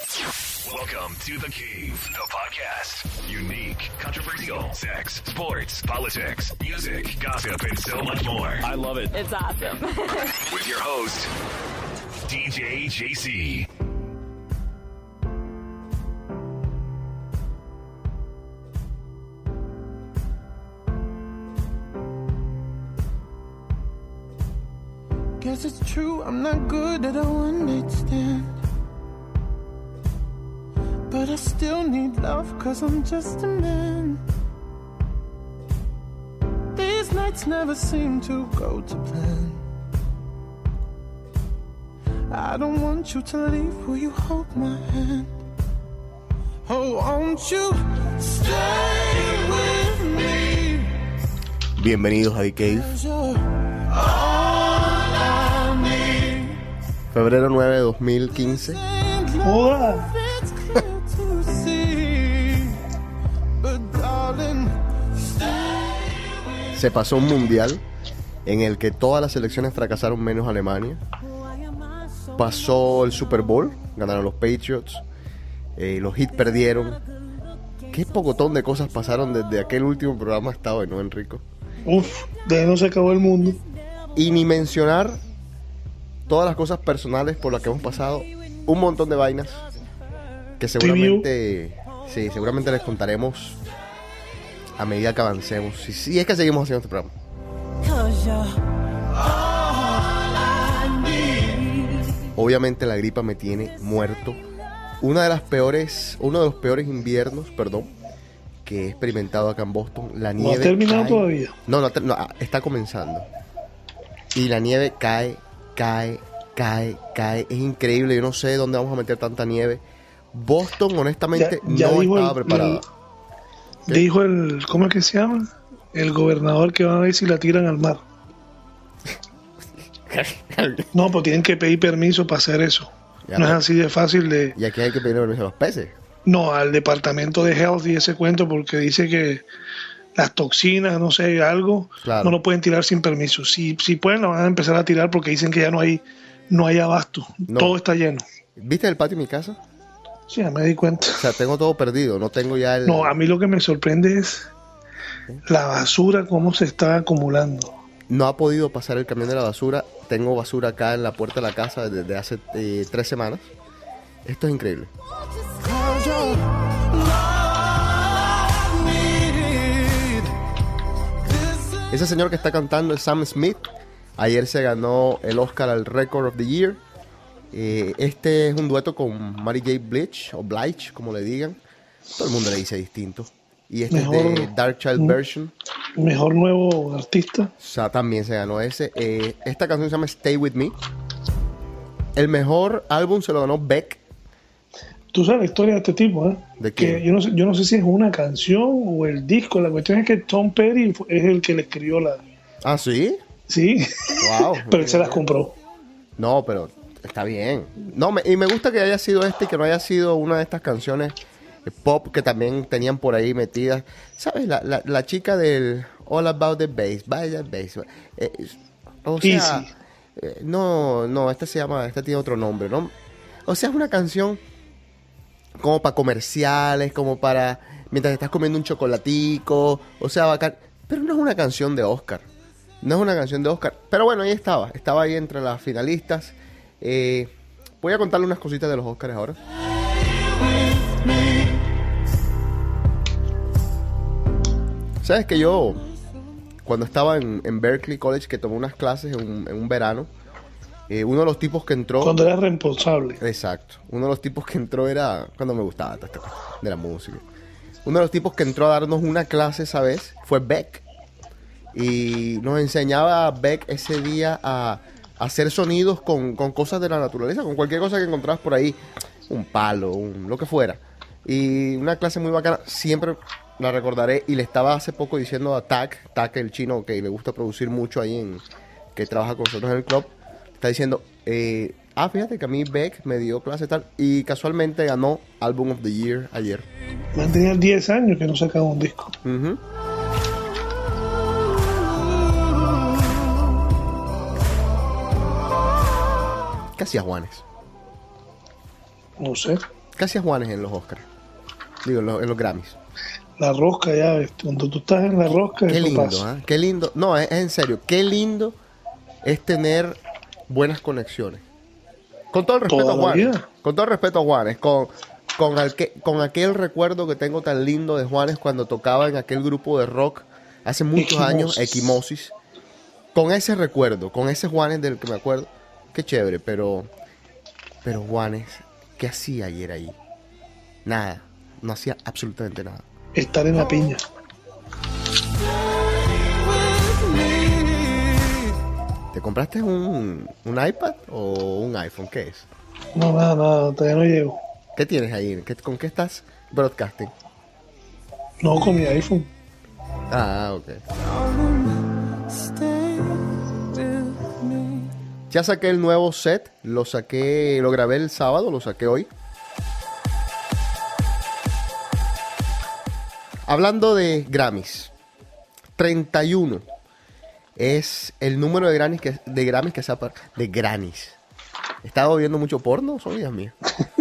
Welcome to The Cave, the podcast. Unique, controversial, sex, sports, politics, music, gossip, and so much more. I love it. It's awesome. With your host, DJ JC. Guess it's true, I'm not good at a one night stand. But I still need love, cause I'm just a man. These nights never seem to go to plan. I don't want you to leave, will you hold my hand? Oh, won't you stay with me? Bienvenidos a The Cave. 'Cause you're all I need. Febrero 9 de 2015. Joda. Se pasó un mundial en el que todas las selecciones fracasaron menos Alemania. Pasó el Super Bowl, ganaron los Patriots. eh, los Heat perdieron. Qué pocotón de cosas pasaron desde aquel último programa hasta hoy, ¿no, Enrico? Uf, de ahí no se acabó el mundo. Y ni mencionar todas las cosas personales por las que hemos pasado. Un montón de vainas que seguramente, sí, seguramente les contaremos a medida que avancemos. Si, si es que seguimos haciendo este programa. Obviamente la gripa me tiene muerto. Una de las peores, uno de los peores inviernos, perdón, que he experimentado acá en Boston. La No nieve ha terminado cae- todavía. No, no, no, ah, está comenzando. Y la nieve cae, cae, cae, cae. Es increíble. Yo no sé dónde vamos a meter tanta nieve. Boston, honestamente, Ya- ya no estaba el- preparada. ¿Qué? Dijo el, ¿cómo es que se llama? El gobernador que van a ver si la tiran al mar. No, pues tienen que pedir permiso para hacer eso. Ya, no es pero- así de fácil de... y aquí hay que pedir permiso a los peces. No, al departamento de health y ese cuento porque dice que las toxinas, no sé, algo, Claro. no lo pueden tirar sin permiso. Si, si pueden, lo van a empezar a tirar porque dicen que ya no hay, no hay abasto. No. Todo está lleno. ¿Viste el patio de mi casa? Sí, ya me di cuenta. O sea, tengo todo perdido. No tengo ya el. No, a mí lo que me sorprende es la basura, cómo se está acumulando. no ha podido pasar el camión de la basura. Tengo basura acá en la puerta de la casa desde hace eh, tres semanas. Esto es increíble. Ese señor que está cantando es Sam Smith. Ayer se ganó el Oscar al Record of the Year. Eh, este es un dueto con Mary J. Blige, o Blige, como le digan. Todo el mundo le dice distinto. Y este es de Dark Child Version. Mejor nuevo artista. O sea, también se ganó ese. Eh, esta canción se llama Stay With Me. El mejor álbum se lo ganó Beck. Tú sabes la historia de este tipo, ¿eh? ¿De que yo no, sé, yo no sé si es una canción o el disco. La cuestión es que Tom Petty es el que le escribió la. Ah, sí. Sí, Wow. pero él se las compró. No, pero está bien. No, me- y me gusta que haya sido este y que no haya sido una de estas canciones eh, pop que también tenían por ahí metidas. ¿Sabes? La, la, la chica del All About the Bass, Vaya Bass. eh, o sea, eh, no, no, esta se llama, esta tiene otro nombre, ¿no? O sea, es una canción como para comerciales, como para mientras estás comiendo un chocolatico, o sea, bacán. Pero no es una canción de Oscar. No es una canción de Oscar. Pero bueno, ahí estaba. Estaba ahí entre las finalistas. Eh, voy a contarle unas cositas de los Oscars ahora. Sabes que yo, cuando estaba en, en Berkeley College, que tomé unas clases en un, en un verano, eh, uno de los tipos que entró. Cuando era responsable. Exacto. Uno de los tipos que entró era cuando me gustaba cosa de la música. Uno de los tipos que entró a darnos una clase esa vez fue Beck. Y nos enseñaba a Beck ese día a hacer sonidos con, con cosas de la naturaleza, con cualquier cosa que encontrabas por ahí. Un palo, un, lo que fuera. Y una clase muy bacana. Siempre la recordaré. Y le estaba hace poco diciendo a Tak, Tak el chino que le gusta producir mucho ahí en, que trabaja con nosotros en el club, está diciendo, eh, ah, fíjate que a mí Beck me dio clase tal y casualmente ganó Album of the Year ayer. Tenía 10 años que no sacaba un disco. Ujú. ¿Qué hacía Juanes? No sé. ¿Qué hacía Juanes en los Oscars? Digo, en los, en los Grammys. La rosca ya, ves, cuando tú estás en la rosca, Qué lindo, pasa. ¿ah? Qué lindo. No, es, es en serio. Qué lindo es tener buenas conexiones. Con todo el respeto a Juanes. Con todo el respeto a Juanes. Con, con, alque- con aquel recuerdo que tengo tan lindo de Juanes cuando tocaba en aquel grupo de rock hace muchos Equimosis. años, Equimosis. Con ese recuerdo, con ese Juanes del que me acuerdo. Qué chévere, pero. Pero Juanes, ¿qué hacía ayer ahí? Nada. No hacía absolutamente nada. Estar en la piña. ¿Te compraste un, un iPad o un iPhone? ¿Qué es? No, nada, nada, todavía no llego. ¿Qué tienes ahí? ¿Qué- ¿Con qué estás broadcasting? No, con mi iPhone. Ah, ok. Ya saqué el nuevo set, lo saqué, lo grabé el sábado, lo saqué hoy. Hablando de Grammys, 31 es el número de Grammys que, de Grammys que se ha de Grammys. ¿He estado viendo mucho porno? Son ideas mías.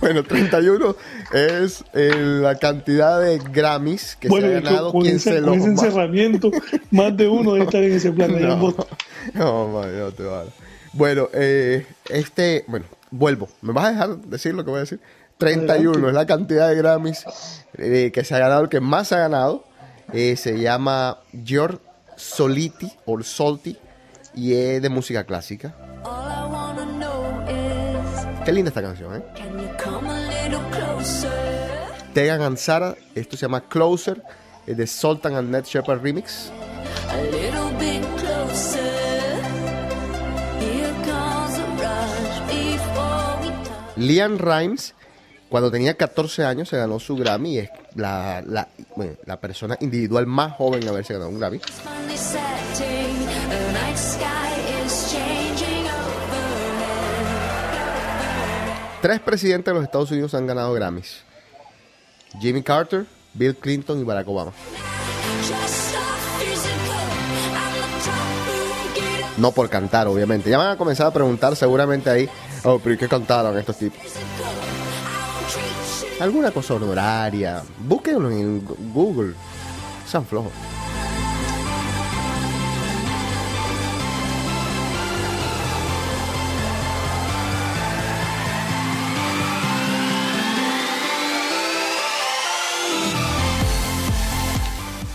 bueno, 31 es eh, la cantidad de Grammys que bueno, se ha ganado con, quien ese, se con ese encerramiento, más de uno debe estar en ese plan. no, no, man, no te vale. Bueno, eh, este, bueno, vuelvo. ¿Me vas a dejar decir lo que voy a decir? 31 Adelante. es la cantidad de Grammys eh, que se ha ganado, el que más se ha ganado. Eh, se llama George Soliti, o Solti, y es de música clásica. Qué linda esta canción, ¿eh? can you come a little closer? Tegan Ansara, esto se llama Closer, es de Sultan and Ned Shepard Remix. Liam Rimes, cuando tenía 14 años, se ganó su Grammy y es la, la, bueno, la persona individual más joven en haberse ganado un Grammy. Tres presidentes de los Estados Unidos han ganado Grammys. Jimmy Carter, Bill Clinton y Barack Obama. No por cantar, obviamente. Ya van a comenzar a preguntar seguramente ahí, oh, pero ¿y qué cantaron estos tipos? Alguna cosa honoraria. Búsquenlo en Google. Sean flojos.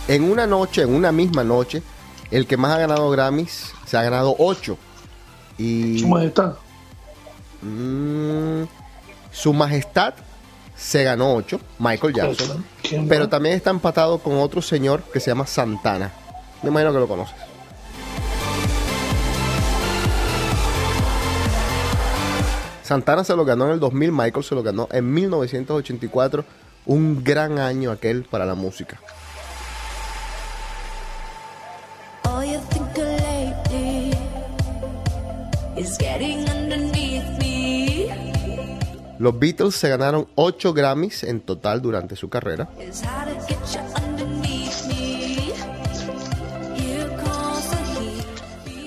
En una noche, en una misma noche, el que más ha ganado Grammys se ha ganado 8. Y Su majestad. Mm, su majestad se ganó 8, Michael Jackson. ¿Quién Pero también está empatado con otro señor que se llama Santana. Me imagino que lo conoces. Santana se lo ganó en el 2000, Michael se lo ganó en 1984. Un gran año aquel para la música. Los Beatles se ganaron 8 Grammys en total durante su carrera.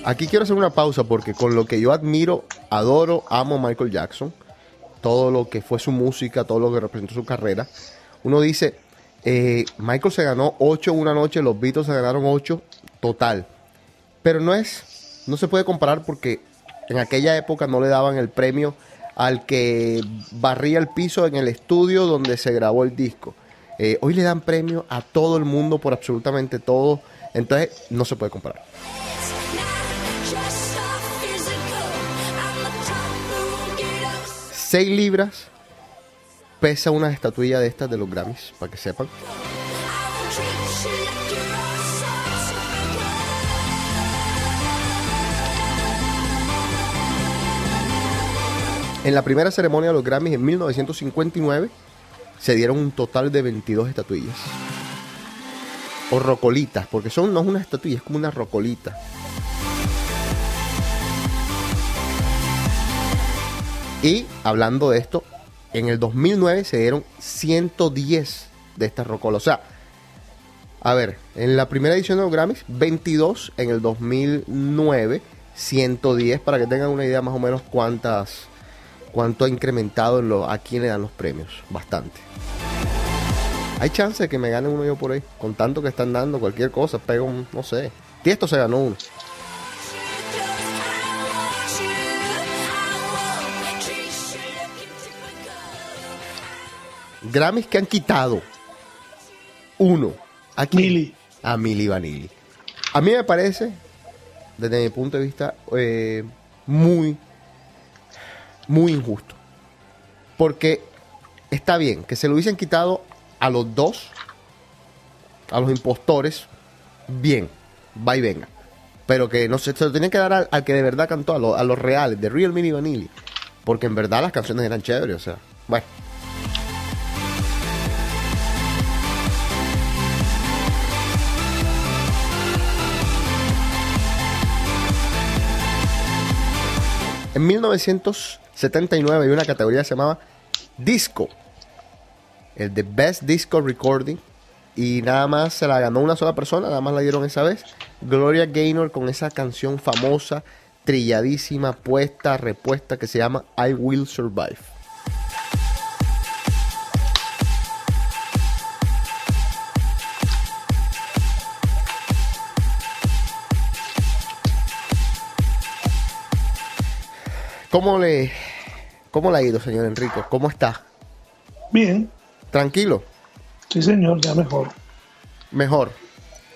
Aquí quiero hacer una pausa porque con lo que yo admiro, adoro, amo a Michael Jackson, todo lo que fue su música, todo lo que representó su carrera, uno dice, eh, Michael se ganó 8 en una noche, los Beatles se ganaron 8 total. Pero no es, no se puede comparar porque en aquella época no le daban el premio al que barría el piso en el estudio donde se grabó el disco. Eh, hoy le dan premio a todo el mundo por absolutamente todo, entonces no se puede comparar. 6 libras pesa una estatuilla de estas de los Grammys, para que sepan. En la primera ceremonia de los Grammys en 1959 se dieron un total de 22 estatuillas. O rocolitas, porque son no es una estatuilla, es como una rocolita. Y hablando de esto, en el 2009 se dieron 110 de estas rocolas. O sea, a ver, en la primera edición de los Grammys, 22 en el 2009, 110, para que tengan una idea más o menos cuántas cuánto ha incrementado en lo, a quién le dan los premios. Bastante. Hay chance de que me gane uno yo por ahí. Con tanto que están dando cualquier cosa, pego un, no sé. Tiesto se ganó uno. Grammys que han quitado. Uno. ¿A quién? A Milli Vanilli. A mí me parece, desde mi punto de vista, eh, muy, muy injusto. Porque está bien que se lo hubiesen quitado a los dos, a los impostores, bien, va y venga. Pero que no se, se lo tenían que dar al, que de verdad cantó, a, a los reales, de Real Milli Vanilli. Porque en verdad las canciones eran chéveres, o sea, bueno. En 1979 hay una categoría que se llamaba Disco. El de Best Disco Recording. Y nada más se la ganó una sola persona, nada más la dieron esa vez. Gloria Gaynor con esa canción famosa, trilladísima, puesta, repuesta, que se llama I Will Survive. ¿Cómo le, cómo le ha ido, señor Enrico? ¿Cómo está? Bien, ¿Tranquilo? sí señor, ya mejor. Mejor.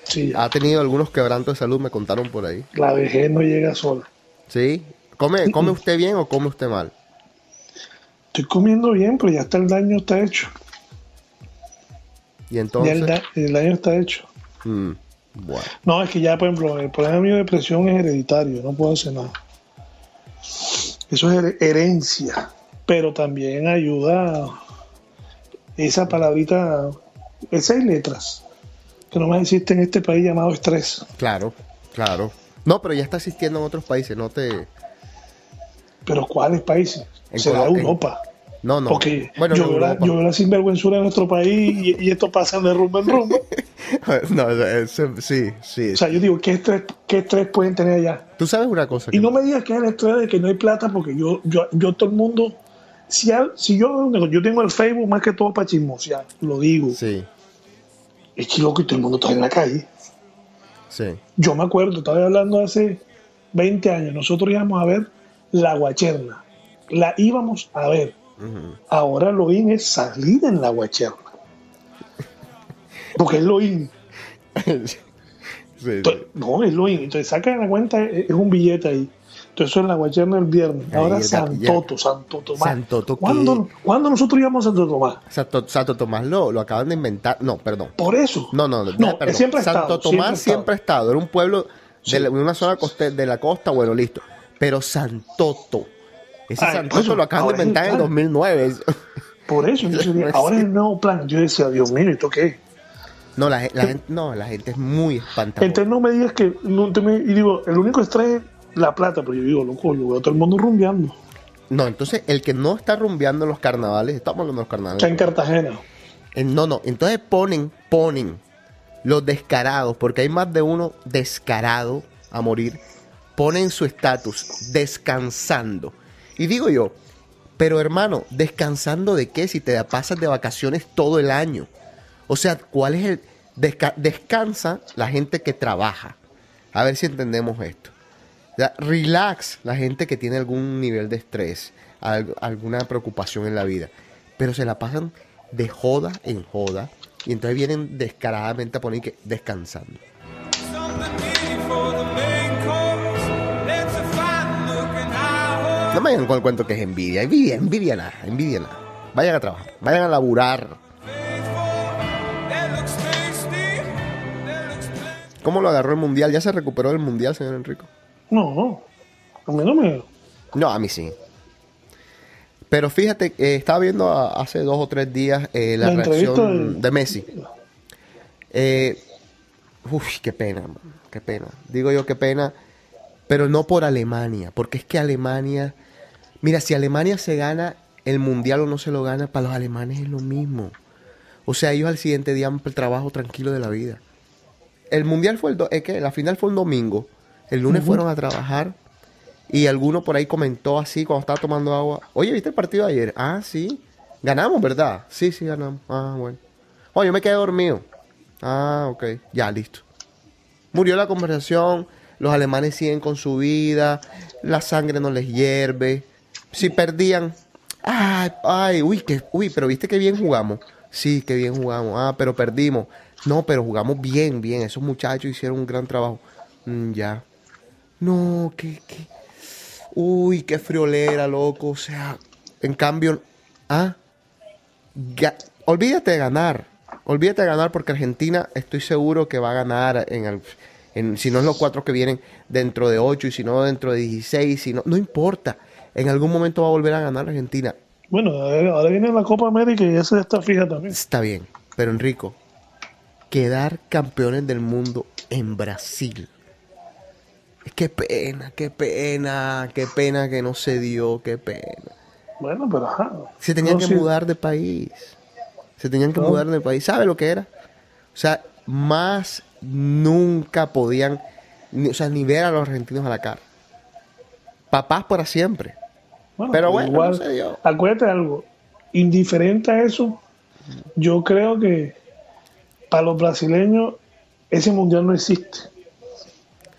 Sí, ya. Ha tenido algunos quebrantos de salud, me contaron por ahí. La vejez no llega sola. ¿Sí? ¿Come, ¿Come usted bien o come usted mal? Estoy comiendo bien, pero ya está el daño está hecho. Y Ya entonces... el, da- el daño está hecho. Mm, bueno. No, es que ya, por ejemplo, el problema mío de depresión es hereditario, no puedo hacer nada. Eso es her- herencia, pero también ayuda esa palabrita, esas seis letras, que no más existe en este país llamado estrés. Claro, claro. No, pero ya está existiendo en otros países, no te... Pero ¿cuáles países? En Será en- Europa. No, no. Porque bueno, yo, la, yo la sinvergüenzura de nuestro país y, y esto pasa de rumbo en rumbo. no, eso- sí, sí. O sea, yo digo, ¿qué estrés, ¿qué estrés pueden tener allá? Tú sabes una cosa. Y que- no me digas que es el estrés de que no hay plata, porque yo, yo, yo todo el mundo, si, si yo, yo tengo el Facebook más que todo para chismosear, lo digo, Sí, es que loco y todo el mundo está en la calle. sí. Yo me acuerdo, estaba hablando hace 20 años, nosotros íbamos a ver la guacherna, la íbamos a ver. Ahora lo in es salir en la guacherna. Porque es lo in. sí, sí. Entonces, no, es lo in. Entonces sacan la cuenta, es es un billete ahí. Entonces es la guacherna el viernes. Ahora está, San ya. Toto, Santo Tomás. Santo To- ¿Cuándo, ¿Cuándo nosotros íbamos a Santo Tomás? Santo, Santo Tomás lo, lo acaban de inventar. No, perdón. Por eso. No, no, no. perdón. siempre ha Santo estado, Tomás siempre, ha estado. Era un pueblo Sí. de, la- de una zona coste- de la costa, bueno, listo. Pero Santoto. Ese eso, lo acaban de inventar en el plan. 2009. estado. Por eso. Entonces, ahora es el nuevo plan. Yo decía, Dios mío, ¿esto qué? No, la, gen- la gente, no, la gente es muy espantada. Entonces no me digas que. No te me- y digo, el único estrés es la plata, pero yo digo, loco, yo veo a todo el mundo rumbeando. No, entonces el que no está rumbeando en los carnavales, estamos hablando de los carnavales. Está en Cartagena. Eh, No, no, entonces ponen, ponen los descarados, porque hay más de uno descarado a morir, ponen su estatus descansando. Y digo yo, pero hermano, ¿descansando de qué si te pasas de vacaciones todo el año? O sea, ¿cuál es el... desca- descansa la gente que trabaja. A ver si entendemos esto. Relax la gente que tiene algún nivel de estrés, al- alguna preocupación en la vida. Pero se la pasan de joda en joda. Y entonces vienen descaradamente a poner que descansando. No me vayan con el cuento que es envidia. Envidia, envidia nada, envidia nada. Vayan a trabajar, vayan a laburar. ¿Cómo lo agarró el mundial? ¿Ya se recuperó del mundial, señor Enrico? No, no. A mí no me. No, a mí sí. Pero fíjate, eh, estaba viendo a- hace dos o tres días eh, la, La reacción del- de Messi. Eh, uf, qué pena, man, qué pena. Digo yo qué pena, pero no por Alemania, porque es que Alemania, mira, si Alemania se gana el mundial o no se lo gana, para los alemanes es lo mismo. O sea, ellos al siguiente día el trabajo tranquilo de la vida. El mundial fue el, do- es que la final fue un domingo. El lunes fueron a trabajar Y alguno por ahí comentó así cuando estaba tomando agua. Oye, ¿viste el partido de ayer? Ah, sí. Ganamos, ¿verdad? Sí, sí, ganamos. Ah, bueno. Oye, yo me quedé dormido. Ah, ok. Ya, listo. Murió la conversación. Los alemanes siguen con su vida. La sangre no les hierve. Si perdían. Ay, ay, uy, que, uy, pero viste que bien jugamos. Sí, que bien jugamos. Ah, pero perdimos. No, pero jugamos bien, bien. Esos muchachos hicieron un gran trabajo. Mm, ya. No, que, que. Uy, qué friolera, loco. O sea, en cambio, ah, olvídate de ganar. Olvídate de ganar porque Argentina estoy seguro que va a ganar en el, en, si no es los cuatro que vienen dentro de ocho y si no dentro de 16, si no, no importa. En algún momento va a volver a ganar Argentina. Bueno, ahora viene la Copa América y esa está fija también. Está bien, pero Enrico, quedar campeones del mundo en Brasil. Qué pena, qué pena, qué pena que no se dio, qué pena. Bueno, pero ajá. Se tenían No, que sí. mudar de país. Se tenían que No. mudar de país. ¿Sabe lo que era? O sea, más nunca podían, o sea, ni ver a los argentinos a la cara. Papás para siempre. Bueno, Pero bueno, no se dio. Acuérdate algo. Indiferente a eso, yo creo que para los brasileños ese mundial no existe.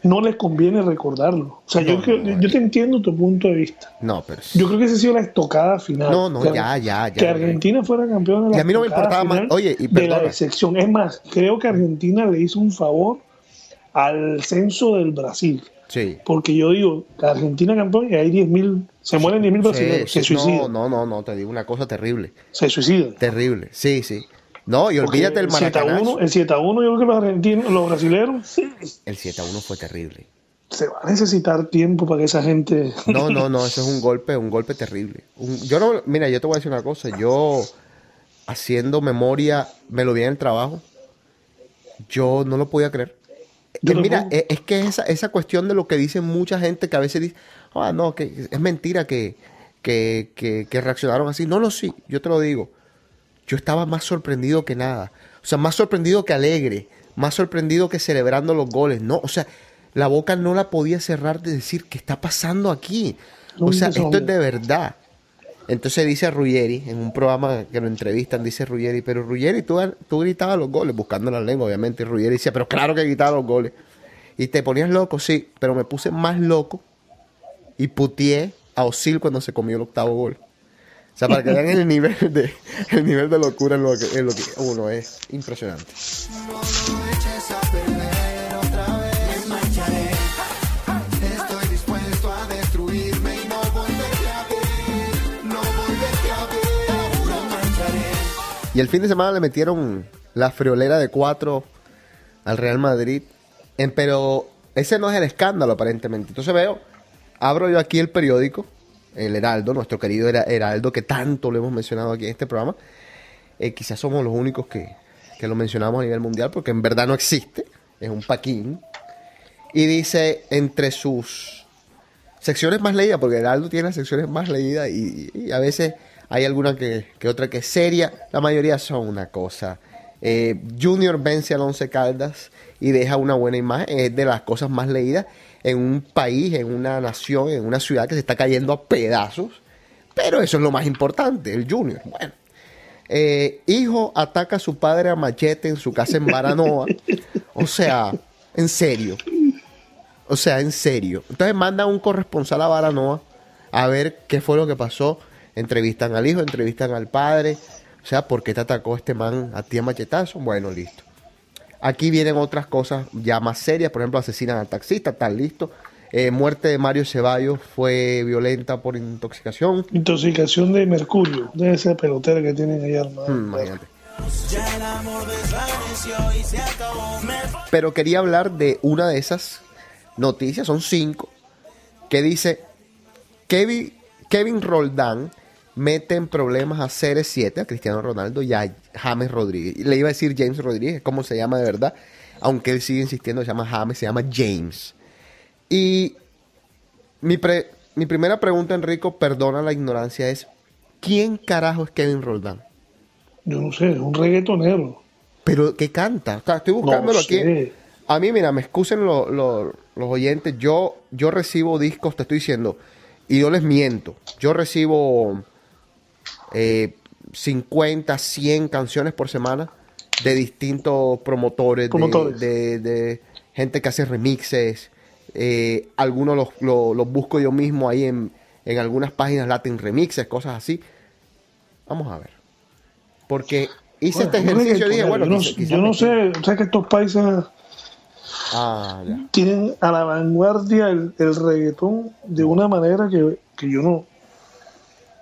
No les conviene recordarlo. O sea, yo, creo- no, yo te entiendo tu punto de vista. No, pero Yo creo que esa ha sido la estocada final. No, no, ya, ya, ya. Que Argentina fuera campeón de la Y a mí no me importaba más. Oye, y de la excepción. Es más, creo que Argentina le hizo un favor al censo del Brasil. Sí. Porque yo digo, Argentina campeón y hay 10.000, se mueren 10.000 brasileños, Sí, se suicidan. No, no, no, te digo una cosa terrible. Se suicidan. Terrible, sí, sí. No, y olvídate el el 7 a 1, maracanazo. el 7 a 1 yo creo que los argentinos, los brasileños El 7 a 1 fue terrible. se va a necesitar tiempo para que esa gente No, no, no, eso es un golpe, un golpe terrible. Un- yo no, mira, yo te voy a decir una cosa, yo haciendo memoria, me lo vi en el trabajo, yo no lo podía creer. Yo mira, eh, es que esa, esa cuestión de lo que dicen mucha gente que a veces dice, ah, no, que es mentira que, que, que, que reaccionaron así. No, no, sí, yo te lo digo. Yo estaba más sorprendido que nada. O sea, más sorprendido que alegre. Más sorprendido que celebrando los goles. No, o sea, la boca no la podía cerrar de decir, ¿qué está pasando aquí? O sea, esto es de verdad. Entonces dice Ruggeri, en un programa que lo entrevistan, dice Ruggeri, pero Ruggeri, tú, tú gritabas los goles, buscando la lengua, obviamente. Y Ruggeri decía, pero claro que gritaba los goles. Y te ponías loco, sí, pero me puse más loco y putié a Osil cuando se comió el octavo gol. O sea, para que vean el nivel de, el nivel de locura en lo que, en lo que uno es. Impresionante. Estoy Y el fin de semana le metieron la friolera de cuatro al Real Madrid. Pero ese no es el escándalo, aparentemente. Entonces veo, abro yo aquí el periódico, el Heraldo, nuestro querido Hera- Heraldo, que tanto lo hemos mencionado aquí en este programa. Eh, quizás somos los únicos que, que lo mencionamos a nivel mundial, porque en verdad no existe. Es un paquín. Y dice entre sus secciones más leídas, porque Heraldo tiene las secciones más leídas y a veces hay alguna que, otra que es seria, la mayoría son una cosa. Eh, Junior vence al Once Caldas y deja una buena imagen, es de las cosas más leídas en un país, en una nación, en una ciudad que se está cayendo a pedazos, pero eso es lo más importante, el Junior. Bueno, eh, hijo ataca a su padre a machete en su casa en Baranoa, o sea, en serio. O sea, en serio. Entonces mandan un corresponsal a Baranoa a ver qué fue lo que pasó. Entrevistan al hijo, entrevistan al padre. O sea, ¿por qué te atacó este man a ti a machetazo? Bueno, listo. Aquí vienen otras cosas ya más serias. Por ejemplo, asesinan al taxista, está listo. Eh, muerte de Mario Ceballos fue violenta por intoxicación. intoxicación de mercurio, de esa pelotera que tienen ahí armada. Mm, imagínate. Pero quería hablar de una de esas noticias, son cinco, que dice Kevin, Kevin Roldán mete en problemas a CR7, a Cristiano Ronaldo y a James Rodríguez. Le iba a decir James Rodríguez, ¿cómo se llama de verdad? Aunque él sigue insistiendo, se llama James, se llama James. Y mi, pre- mi primera pregunta, Enrico, perdona la ignorancia, es ¿quién carajo es Kevin Roldán? Yo no sé, es un reggaetonero. Pero ¿qué canta? O sea, estoy buscándolo No aquí. A mí, mira, me excusen lo- lo- los oyentes, yo, yo recibo discos, te estoy diciendo, y yo les miento. Yo recibo eh, 50, 100 canciones por semana de distintos promotores, de- Promotores. De, de gente que hace remixes. eh, algunos los, los- los busco yo mismo ahí en, en algunas páginas Latin Remixes, cosas así. Vamos a ver. Porque hice Bueno, este ejercicio y dije, bueno, yo no, quizá- quizá yo no me- sé, o sea que estos países Ah, tienen a la vanguardia el, el reggaetón de una manera que, que yo no.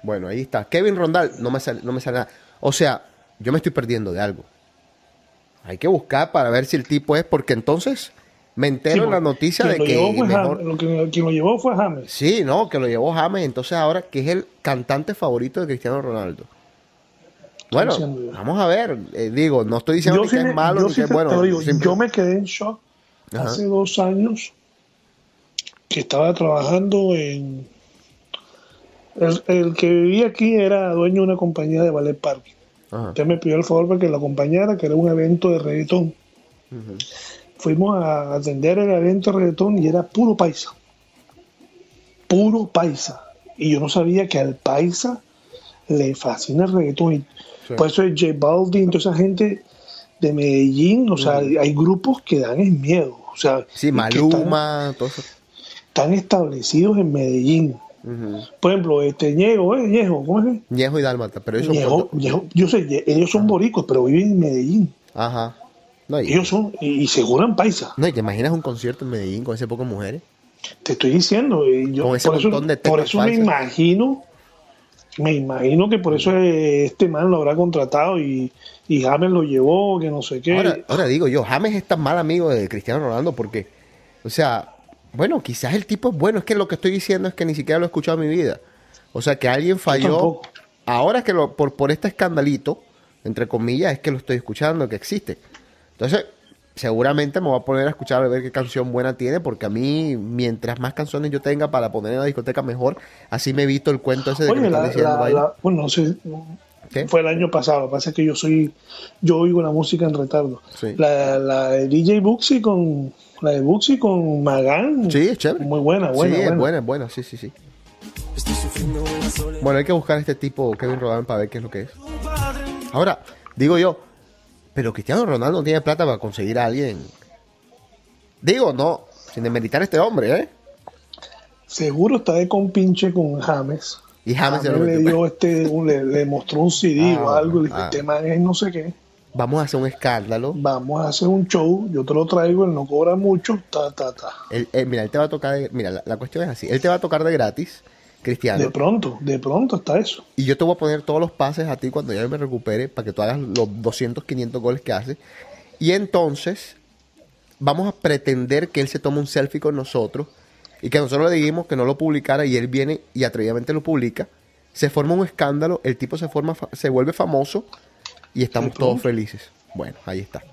Bueno, ahí está. Kevin Rondal, no me, sale, no me sale nada. O sea, yo me estoy perdiendo de algo. Hay que buscar para ver si el tipo es, porque entonces me entero Sí, en la noticia de que mejor... James, lo que, quien lo llevó fue James. Sí, no, que lo llevó James, entonces ahora que es el cantante favorito de Cristiano Ronaldo. Bueno, yo. vamos a ver. eh, digo, no estoy diciendo ni sí que me- es malo yo ni sí que es bueno. te lo digo, yo me quedé en shock Ajá. hace dos años que estaba trabajando en. El, el que vivía aquí era dueño de una compañía de ballet parking. Ajá. Usted me pidió el favor para que lo acompañara, que era un evento de reggaetón. Fuimos a atender el evento de reggaetón y era puro paisa. Puro paisa. Y yo no sabía que al paisa le fascina el reggaetón. Y Sí. Por eso es J Balvin, toda esa gente de Medellín, o sea, hay grupos que dan el miedo. O sea, Sí, Maluma, todo eso. están, están establecidos en Medellín. Por ejemplo, este Ñejo, ¿eh? Ñejo, ¿cómo es? Ñejo y Dálmata, pero Ñejo, Ñejo, yo sé, ellos son boricos, pero viven en Medellín. Ajá. No y, Ellos son, y, y se juran paisa. no, y te imaginas un concierto en Medellín con ese poco mujeres. Te estoy diciendo, y yo Con ese por eso, montón de por eso me imagino, me imagino que por eso eh, este man lo habrá contratado y, y James lo llevó, que no sé qué. Ahora, ahora digo yo, James es tan mal amigo de Cristiano Ronaldo porque, o sea, bueno, quizás el tipo es bueno, es que lo que estoy diciendo es que ni siquiera lo he escuchado en mi vida. O sea, que alguien falló. Ahora que lo, por, por este escandalito, entre comillas, es que lo estoy escuchando, que existe. Entonces, seguramente me voy a poner a escuchar a ver qué canción buena tiene, porque a mí, mientras más canciones yo tenga para poner en la discoteca, mejor. Así me evito el cuento ese de que Oye, están la, diciendo la- bueno, no sé, ¿Qué? fue el año pasado, lo que pasa es que yo soy, yo oigo la música en retardo. Sí. La de DJ Buxi con, la de Buxi con Magán. Sí, es chévere. Muy buena, buena, sí, es buena. es buena, sí, sí, sí. Bueno, hay que buscar a este tipo, Kevin Rodán, para ver qué es lo que es. Ahora, digo yo, pero Cristiano Ronaldo no tiene plata para conseguir a alguien. Digo, no, sin demeritar a este hombre, ¿eh? Seguro está de compinche con James. Y James le dio este, un- le, le mostró un CD o Ah, algo, le dijo, ah. este man es no sé qué. Vamos a hacer un escándalo. Vamos a hacer un show, yo te lo traigo, él no cobra mucho, ta, ta, ta. Él- él- mira, él te va a tocar, de- mira, la, la cuestión es así, él te va a tocar de gratis, Cristiano, De pronto, de pronto está eso. y yo te voy a poner todos los pases a ti cuando ya me recupere para que tú hagas los 200, 500 goles que hace. Y entonces vamos a pretender que él se tome un selfie con nosotros y que nosotros le dijimos que no lo publicara y él viene y atrevidamente lo publica. Se forma un escándalo, el tipo se forma se vuelve famoso y estamos todos felices. Bueno, ahí está.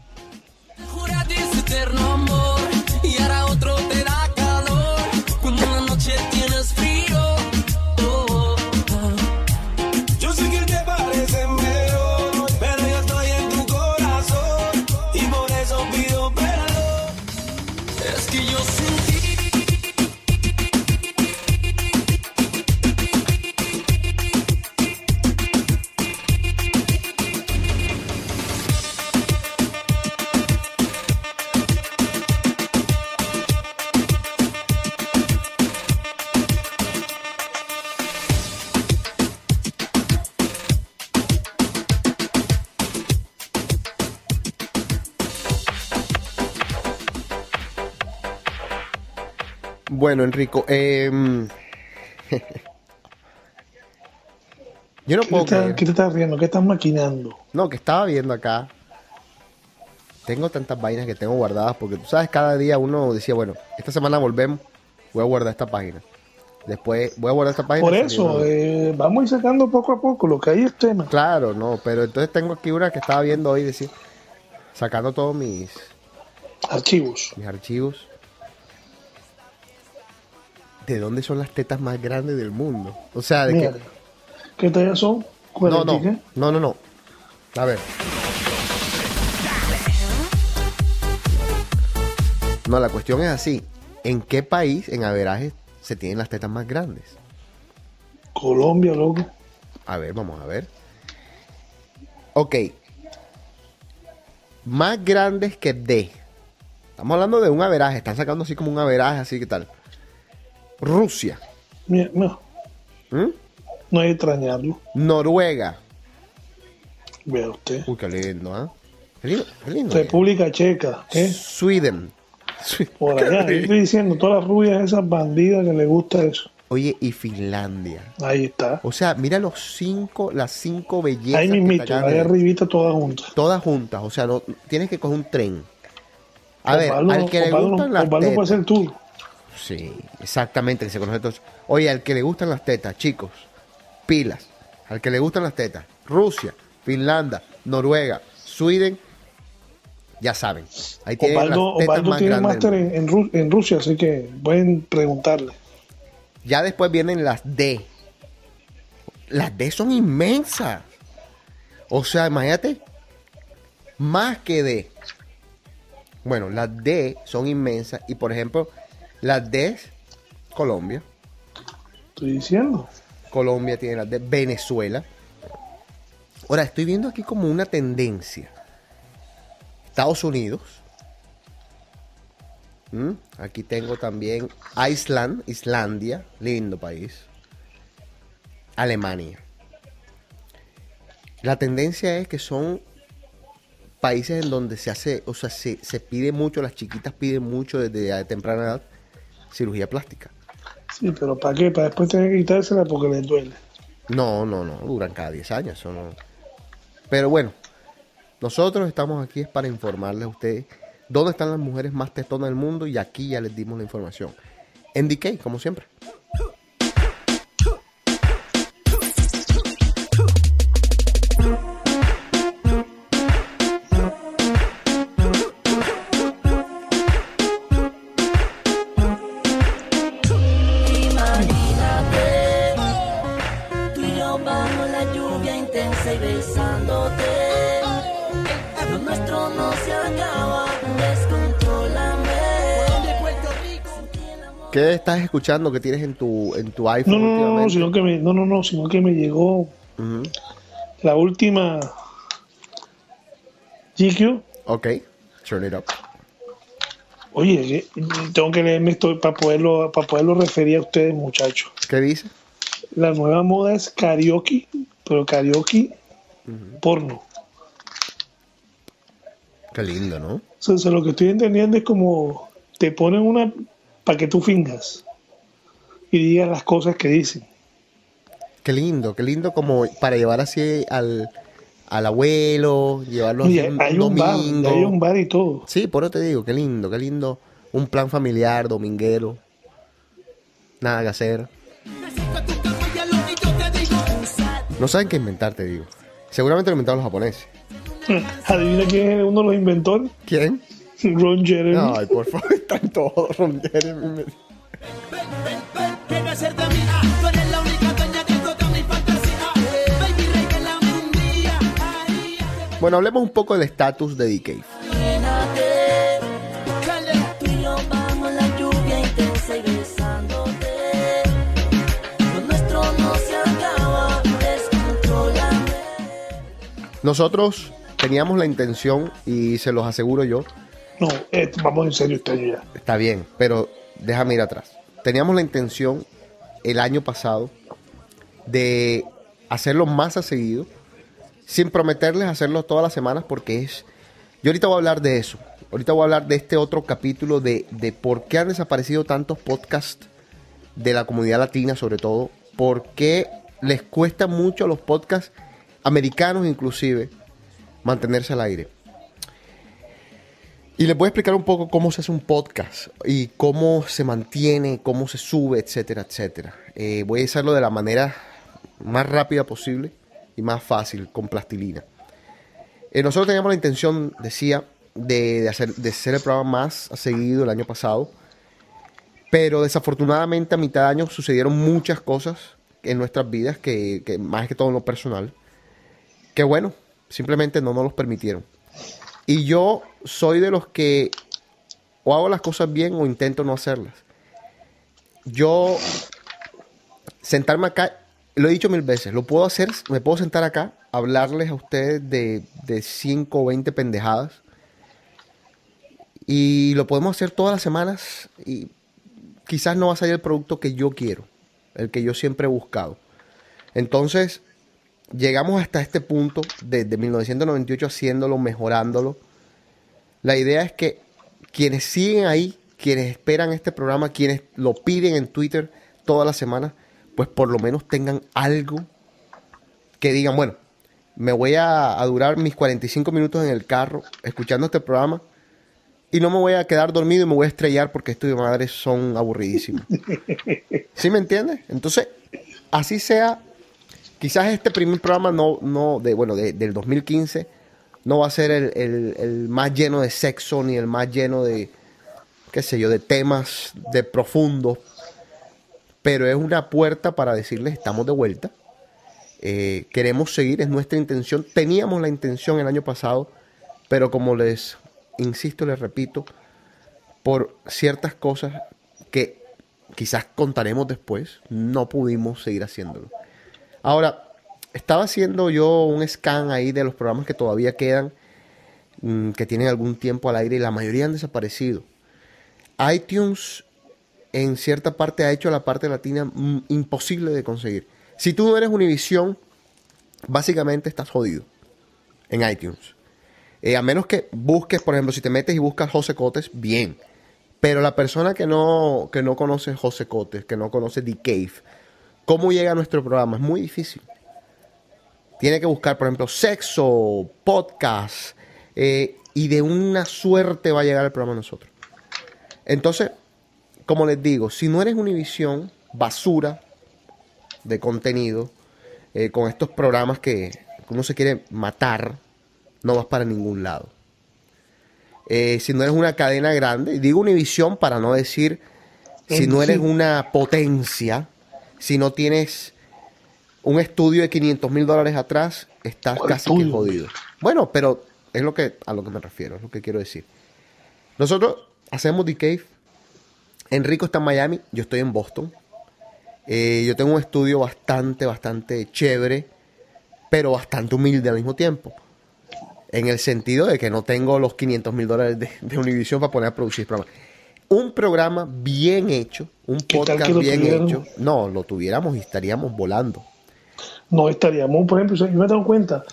Bueno, Enrico, em, yo no ¿Qué te, puedo creer. qué te estás riendo? ¿Qué estás maquinando? No, que estaba viendo acá. Tengo tantas vainas que tengo guardadas porque tú sabes, cada día uno decía, bueno, esta semana volvemos, voy a guardar esta página. Después voy a guardar esta página. Por eso, eh, vamos a ir sacando poco a poco, lo que hay es tema. Claro, no, pero entonces tengo aquí una que estaba viendo hoy, decir, sacando todos mis, Archivos. mis archivos. ¿De dónde son las tetas más grandes del mundo? O sea, de Mira, que... ¿qué tallas son? No, ¿Cuarenta no, no, no, no. A ver. No, la cuestión es así. ¿En qué país en averaje se tienen las tetas más grandes? Colombia, loco. A ver, vamos a ver. Ok. Más grandes que D. Estamos hablando de un averaje. Están sacando así como un averaje, así que tal. Rusia. No, ¿Mm? no hay que extrañarlo. Noruega. Vea usted. Uy, qué lindo, ¿ah? Lindo. República Checa, ¿eh? Sweden. Por allá. Yo estoy diciendo, todas las rubias esas bandidas que les gusta eso. Oye, y Finlandia. Ahí está. O sea, mira los cinco, las cinco bellezas. Ahí mismito, ahí arribita todas juntas. Todas juntas. O sea, no, tienes que coger un tren. A ver, al que le gustan las Osvaldo puede tetas. hacer tour. Sí, exactamente, que se conoce todos. Oye, al que le gustan las tetas, chicos, pilas. Al que le gustan las tetas, Rusia, Finlandia, Noruega, Sweden, ya saben. Ahí tienen las tetas más tiene grandes. máster en, en Ru- en Rusia, así que pueden preguntarle. Ya después vienen las D. Las D son inmensas. O sea, imagínate, más que D. Bueno, las D son inmensas y por ejemplo, las D, Colombia. Estoy diciendo. Colombia tiene las de Venezuela. Ahora, estoy viendo aquí como una tendencia. Estados Unidos. ¿Mm? Aquí tengo también Island, Islandia, lindo país. Alemania. La tendencia es que son países en donde se hace, o sea, se, se pide mucho, las chiquitas piden mucho desde temprana edad cirugía plástica. Sí, pero ¿para qué? Para después tener que quitársela porque les duele. No, no, no, duran cada 10 años. Eso no. Pero bueno, nosotros estamos aquí es para informarles a ustedes dónde están las mujeres más tetonas del mundo y aquí ya les dimos la información. En DK, como siempre. Estás escuchando que tienes en tu, en tu iPhone No, no, no, sino que me, no, no, no, sino que me llegó la última GQ. Ok, turn it up. Oye, que- tengo que leerme esto para poderlo, para poderlo referir a ustedes, muchachos. ¿Qué dice? La nueva moda es karaoke, pero karaoke porno. Qué lindo, ¿no? O sea, o sea, lo que estoy entendiendo es como te ponen una para que tú fingas y digas las cosas que dicen. Qué lindo, qué lindo como para llevar así al, al abuelo, llevarlo hay un bar, domingo. hay un bar y todo. Sí, por eso te digo, qué lindo, qué lindo. Un plan familiar, dominguero. Nada que hacer. No saben qué inventar, te digo. Seguramente lo inventaron los japoneses. Adivina quién es uno de los inventores. ¿Quién? Ron Jeremy. Ay, por favor, están todos Ron Jeremy. Bueno, hablemos un poco del estatus de DK. Nosotros teníamos la intención, y se los aseguro yo, No, eh, vamos en serio este año ya. Está bien, pero déjame ir atrás. Teníamos la intención el año pasado de hacerlo más a seguido, sin prometerles hacerlo todas las semanas, porque es. Yo ahorita voy a hablar de eso. Ahorita voy a hablar de este otro capítulo de, de por qué han desaparecido tantos podcasts de la comunidad latina, sobre todo. Por qué les cuesta mucho a los podcasts americanos, inclusive, mantenerse al aire. Y les voy a explicar un poco cómo se hace un podcast y cómo se mantiene, cómo se sube, etcétera, etcétera. Eh, voy a hacerlo de la manera más rápida posible y más fácil, con plastilina. Eh, nosotros teníamos la intención, decía, de, de hacer, de hacer el programa más seguido el año pasado, pero desafortunadamente a mitad de año sucedieron muchas cosas en nuestras vidas, que, que más que todo en lo personal, que bueno, simplemente no nos los permitieron. Y yo soy de los que O hago las cosas bien o intento no hacerlas. Yo sentarme acá, lo he dicho mil veces, lo puedo hacer, me puedo sentar acá, hablarles a ustedes de, de 5 o 20 pendejadas. Y lo podemos hacer todas las semanas y quizás no va a salir el producto que yo quiero, el que yo siempre he buscado. Entonces, llegamos hasta este punto desde 1998 haciéndolo, mejorándolo. La idea es que quienes siguen ahí, quienes esperan este programa, quienes lo piden en Twitter todas las semanas, pues por lo menos tengan algo que digan, bueno, me voy a, a durar mis 45 minutos en el carro escuchando este programa y no me voy a quedar dormido y me voy a estrellar porque estos de madres son aburridísimos. ¿Sí me entiendes? Entonces, así sea, quizás este primer programa no, no de, bueno, de- del 2015 no va a ser el, más lleno de sexo ni el más lleno de, qué sé yo, de temas de profundos, pero es una puerta para decirles estamos de vuelta. Eh, queremos seguir, es nuestra intención. Teníamos la intención el año pasado, pero como les insisto, les repito, por ciertas cosas que quizás contaremos después, no pudimos seguir haciéndolo. Ahora, estaba haciendo yo un scan ahí de los programas que todavía quedan, mm, que tienen algún tiempo al aire y la mayoría han desaparecido. iTunes en cierta parte ha hecho la parte latina mm, imposible de conseguir. Si tú no eres Univision, básicamente estás jodido en iTunes. Eh, a menos que busques, por ejemplo, si te metes y buscas José Cotes, bien. Pero la persona que no, que no conoce José Cotes, que no conoce The Cave, ¿cómo llega a nuestro programa? Es muy difícil. Tiene que buscar, por ejemplo, sexo, podcast, eh, y de una suerte va a llegar el programa a nosotros. Entonces, como les digo, si no eres Univisión, basura de contenido, eh, con estos programas que uno se quiere matar, no vas para ningún lado. Eh, si no eres una cadena grande, digo Univisión para no decir si no eres una potencia, si no tienes un estudio de 500 mil dólares atrás, estás ¿Cuál casi que jodido. Bueno, pero es lo que a lo que me refiero, es lo que quiero decir. Nosotros hacemos The Cave. Enrico está en Miami, yo estoy en Boston. Eh, yo tengo un estudio bastante, bastante chévere, pero bastante humilde al mismo tiempo. En el sentido de que no tengo los 500 mil dólares de, de Univision para poner a producir programas. Un programa bien hecho, un ¿Qué tal podcast bien hecho. No, lo tuviéramos y estaríamos volando. no estaríamos, por ejemplo, yo me he dado cuenta,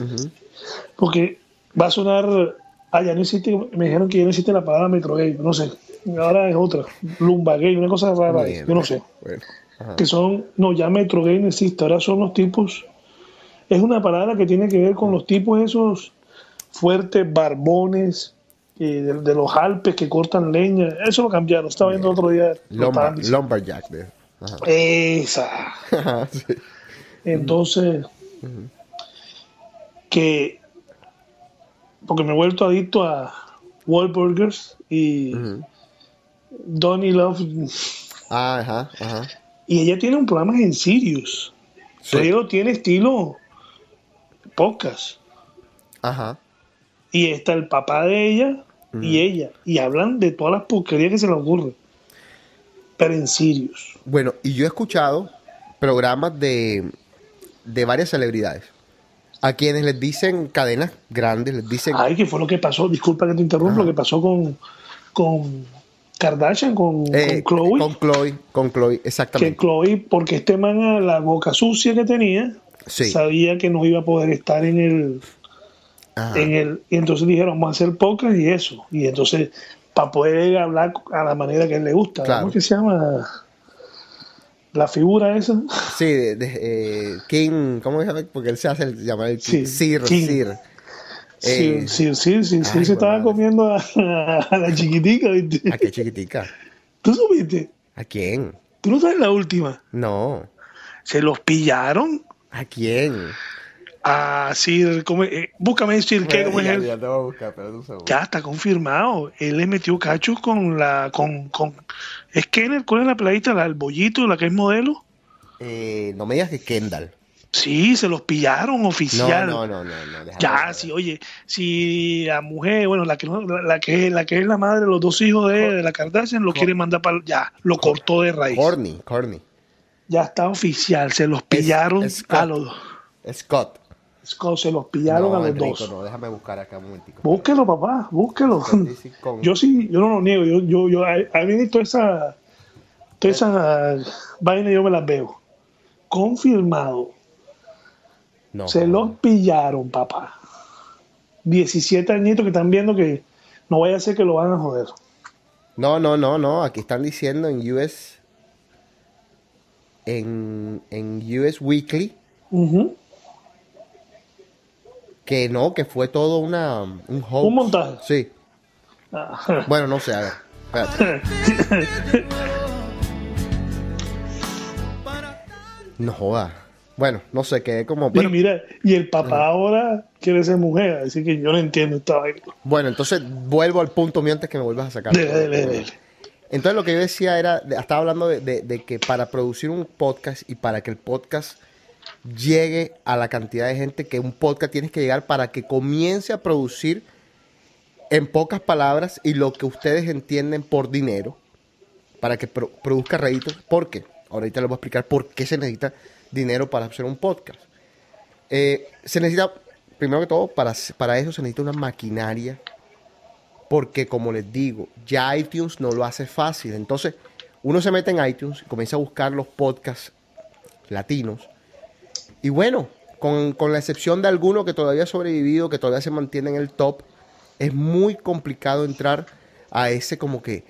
porque va a sonar, ah, ya no existe, me dijeron que ya no existe la palabra Metrogate, no sé, ahora es otra, Lumbagate, una cosa rara, yo no sé, Bueno, que son, no, ya Metrogate no existe, ahora son los tipos, es una palabra que tiene que ver con los tipos esos fuertes, barbones, eh, de, de los Alpes que cortan leña, eso lo cambiaron, estaba viendo el otro día. lo estaban Lumber, diciendo. lumberjack. de- ajá. Esa. Ajá, sí. Entonces, que porque me he vuelto adicto a Wahlburgers y Donnie Love Ah, ajá, ajá. y ella tiene un programa en Sirius Sí. pero tiene estilo podcast Ajá. y está el papá de ella y ella y hablan de todas las porquerías que se le ocurre pero en Sirius Bueno, y yo he escuchado programas de, de varias celebridades. A quienes les dicen cadenas grandes, les dicen... ay que fue lo que pasó disculpa que te interrumpa lo que pasó con con Kardashian con, eh, con Chloe Con Chloe, con Chloe, que exactamente. Chloe, porque este man a la boca sucia que tenía, Sí. sabía que no iba a poder estar en el. En el, y entonces dijeron, vamos a hacer podcast y eso, y entonces para poder hablar a la manera que a él le gusta, Claro. ¿cómo es que se llama? La figura esa, Sí, de, de, eh, King, ¿cómo se llama? Porque él se hace el, llamar el King. Sí, Sir, King. Sir. Eh, sí, sí, sí, sí, ay, se estaba comiendo a, a la chiquitica, ¿viste? ¿A qué chiquitica? ¿Tú supiste? ¿A quién? ¿Tú no sabes la última? No. Se los pillaron ¿A quién? A Sir, ¿cómo? Eh, búscame Sir, ¿qué? ¿Cómo es ya, él? ya a buscar, pero. Ya está confirmado. Él le metió cachos con la. con, con ¿Es Kenner? ¿Cuál es la playita? La, el bollito, la que es modelo. Eh, no me digas que Kendall. Sí, se los pillaron No, oficial. no, no, no, no. déjame Ya, sí, oye, si la mujer, bueno, la que, no- la, la que, la que es la madre de los dos hijos de, de la Kardashian, lo quiere mandar para. Ya, lo cortó de raíz. Corny, corny. Ya está oficial, se los pillaron es Scott. a los dos. Scott. Se los pillaron no, a los Enrico, dos. no, déjame buscar acá un momentico. Búsquelo, papá, búsquelo. Con- Yo sí, yo no lo niego. Yo, yo, yo, a, mí toda esa, toda esa vaina yo me las veo. Confirmado. No, Se los pillaron, papá. 17 añitos que están viendo que no vaya a ser que lo van a joder. No, no, no, no. Aquí están diciendo en US. En, en US Weekly. Ujú. Que no, que fue todo una, un hoax. Un montaje. Sí. Ah, Bueno, no sé, a ver. Espérate. No joda. Bueno, no sé, quedé como. y Bueno, mira, y el papá ahora quiere ser mujer, así que yo no entiendo esta vaina. bueno, entonces vuelvo al punto mío antes que me vuelvas a sacar. Dele, dele, dele. Entonces lo que yo decía era, estaba hablando de, de- de que para producir un podcast y para que el podcast llegue a la cantidad de gente que un podcast tienes que llegar para que comience a producir en pocas palabras y lo que ustedes entienden por dinero, para que pro- produzca réditos. ¿Por qué? Ahorita les voy a explicar por qué se necesita dinero para hacer un podcast. Eh, se necesita, primero que todo, para, para eso se necesita una maquinaria porque como les digo, ya iTunes no lo hace fácil. Entonces, uno se mete en iTunes y comienza a buscar los podcasts latinos. Y bueno, con, con la excepción de alguno que todavía ha sobrevivido, que todavía se mantiene en el top, es muy complicado entrar a ese como que,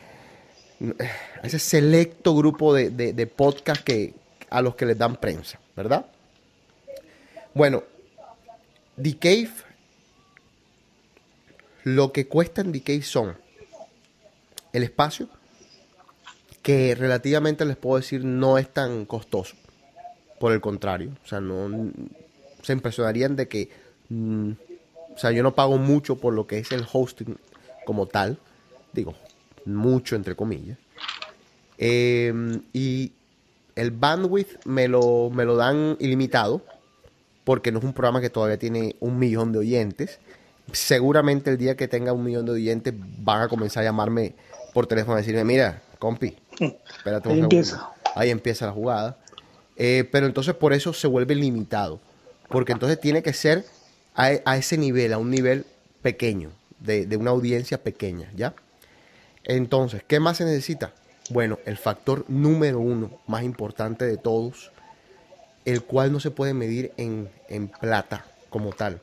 a ese selecto grupo de, de, podcasts que, a los que les dan prensa, ¿verdad? Bueno, The Cave lo que cuesta en Decay son el espacio, que relativamente les puedo decir no es tan costoso. Por el contrario, o sea, no se impresionarían de que, mm, o sea, yo no pago mucho por lo que es el hosting como tal, digo, mucho entre comillas. Eh, y el bandwidth me lo, me lo dan ilimitado, porque no es un programa que todavía tiene un millón de oyentes seguramente el día que tenga un millón de oyentes van a comenzar a llamarme por teléfono a decirme, mira, compi, espérate un Ahí segundo". empieza. Ahí empieza la jugada. Eh, pero entonces por eso se vuelve limitado. Porque entonces tiene que ser a, ese nivel, a un nivel pequeño, de, de una audiencia pequeña, ¿ya? Entonces, ¿qué más se necesita? Bueno, el factor número uno, más importante de todos, el cual no se puede medir en, en plata como tal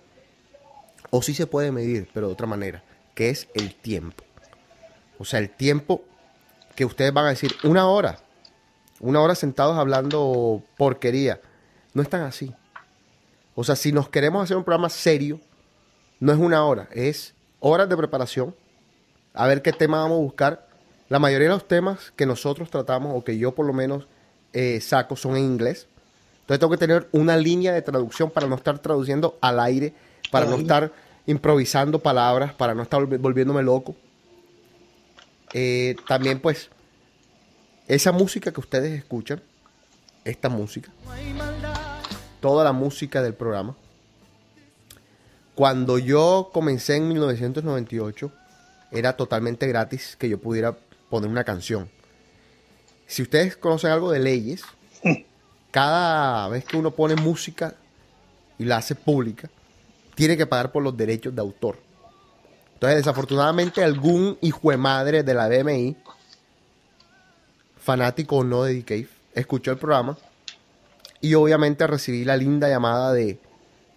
o sí se puede medir, pero de otra manera, que es el tiempo. O sea, el tiempo que ustedes van a decir, una hora, una hora sentados hablando porquería, no es tan así. O sea, si nos queremos hacer un programa serio, no es una hora, es horas de preparación, a ver qué tema vamos a buscar. La mayoría de los temas que nosotros tratamos, o que yo por lo menos eh, saco, son en inglés. Entonces tengo que tener una línea de traducción para no estar traduciendo al aire, para no estar improvisando palabras, para no estar volvi- volviéndome loco. Eh, también pues, esa música que ustedes escuchan, esta música, toda la música del programa, cuando yo comencé en 1998, era totalmente gratis que yo pudiera poner una canción. Si ustedes conocen algo de leyes, cada vez que uno pone música y la hace pública, tiene que pagar por los derechos de autor. Entonces, desafortunadamente, algún hijo de madre de la BMI, fanático o no de The Cave, escuchó el programa y obviamente recibí la linda llamada de,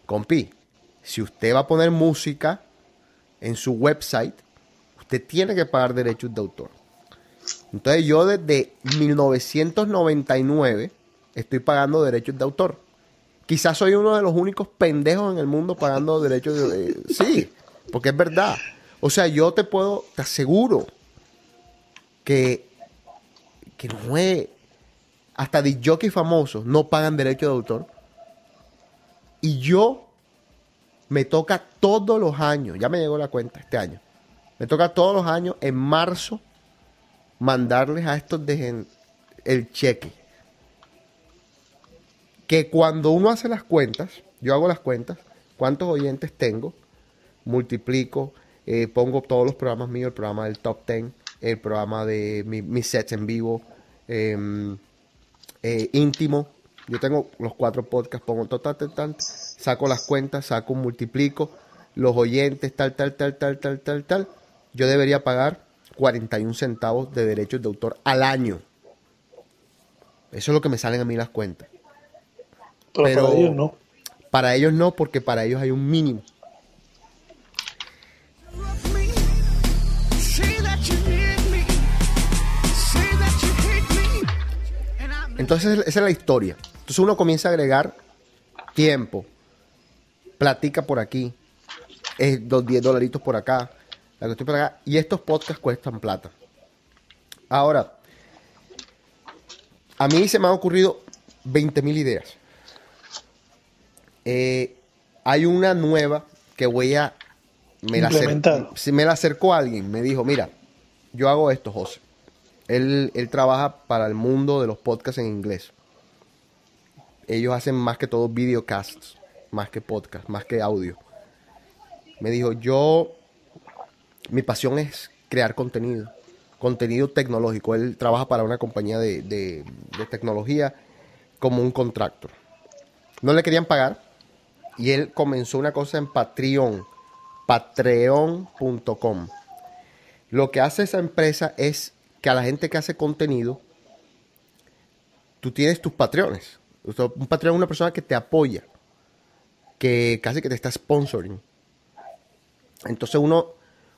compi, si usted va a poner música en su website, usted tiene que pagar derechos de autor. Entonces yo desde 1999 estoy pagando derechos de autor. Quizás soy uno de los únicos pendejos en el mundo pagando derechos de... de- sí, porque es verdad. O sea, yo te puedo, te aseguro que, que no es... Hasta de jockey famosos no pagan derechos de autor. Y yo me toca todos los años, ya me llegó la cuenta este año, me toca todos los años en marzo mandarles a estos de el cheque. que cuando uno hace las cuentas, yo hago las cuentas, cuántos oyentes tengo, multiplico, eh, pongo todos los programas míos, el programa del top 10, el programa de mi- mis sets en vivo, em, eh, íntimo. Yo tengo los cuatro podcasts, pongo total, tal, tal, saco las cuentas, saco, multiplico los oyentes, tal, tal, tal, tal, tal, tal, tal. Yo debería pagar 41 centavos de derechos de autor al año. Eso es lo que me salen a mí las cuentas. Pero, Pero- para ellos no. Para ellos no, porque para ellos hay un mínimo. Entonces esa es la historia. Entonces uno comienza a agregar tiempo, platica por aquí, es dos 10 dolaritos por acá, la cuestión por acá, y estos podcasts cuestan plata. Ahora, a mí se me han ocurrido 20 mil ideas. Eh, hay una nueva que voy a... Me la, acer- me la acercó alguien, me dijo, mira, yo hago esto, José. Él, él trabaja para el mundo de los podcasts en inglés. Ellos hacen más que todo videocasts, más que podcast, más que audio. Me dijo, yo, mi pasión es crear contenido, contenido tecnológico. Él trabaja para una compañía de, de- de tecnología como un contractor. No le querían pagar y él comenzó una cosa en Patreon, patreon.com. Lo que hace esa empresa es que a la gente que hace contenido, tú tienes tus sea, Un Patreon es una persona que te apoya, que casi que te está sponsoring. Entonces uno,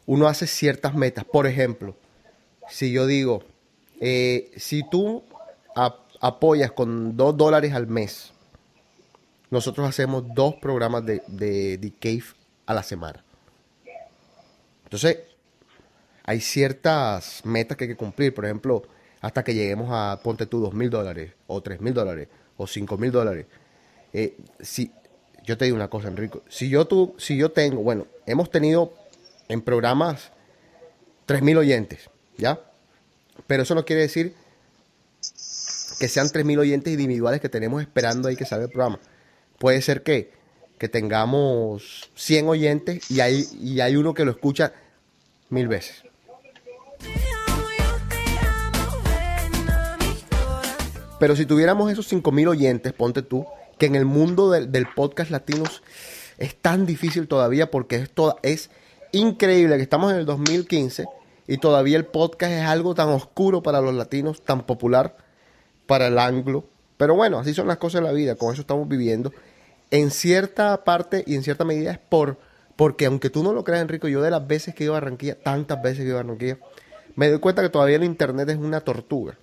uno hace ciertas metas. Por ejemplo, si yo digo, eh, si tú ap- apoyas con dos dólares al mes, nosotros hacemos dos programas de, de, de Cave a la semana. Entonces, hay ciertas metas que hay que cumplir. Por ejemplo, hasta que lleguemos a, ponte tú, dos mil dólares, o tres mil dólares, o cinco mil dólares. Eh, si, yo te digo una cosa, Enrico. Si yo, tú, si yo tengo, bueno, hemos tenido en programas tres mil oyentes, ¿ya? Pero eso no quiere decir que sean tres mil oyentes individuales que tenemos esperando ahí que salga el programa. Puede ser que, que tengamos 100 oyentes y hay, y hay uno que lo escucha mil veces. Pero si tuviéramos esos 5000 oyentes, ponte tú, que en el mundo del, podcast latinos es tan difícil todavía porque es, toda, es increíble que estamos en el 2015 y todavía el podcast es algo tan oscuro para los latinos, tan popular para el anglo. Pero bueno, así son las cosas de la vida, con eso estamos viviendo. En cierta parte y en cierta medida es por porque aunque tú no lo creas, Enrico, yo de las veces que ido a Barranquilla, tantas veces que ido a Barranquilla, me doy cuenta que todavía el internet es una tortuga.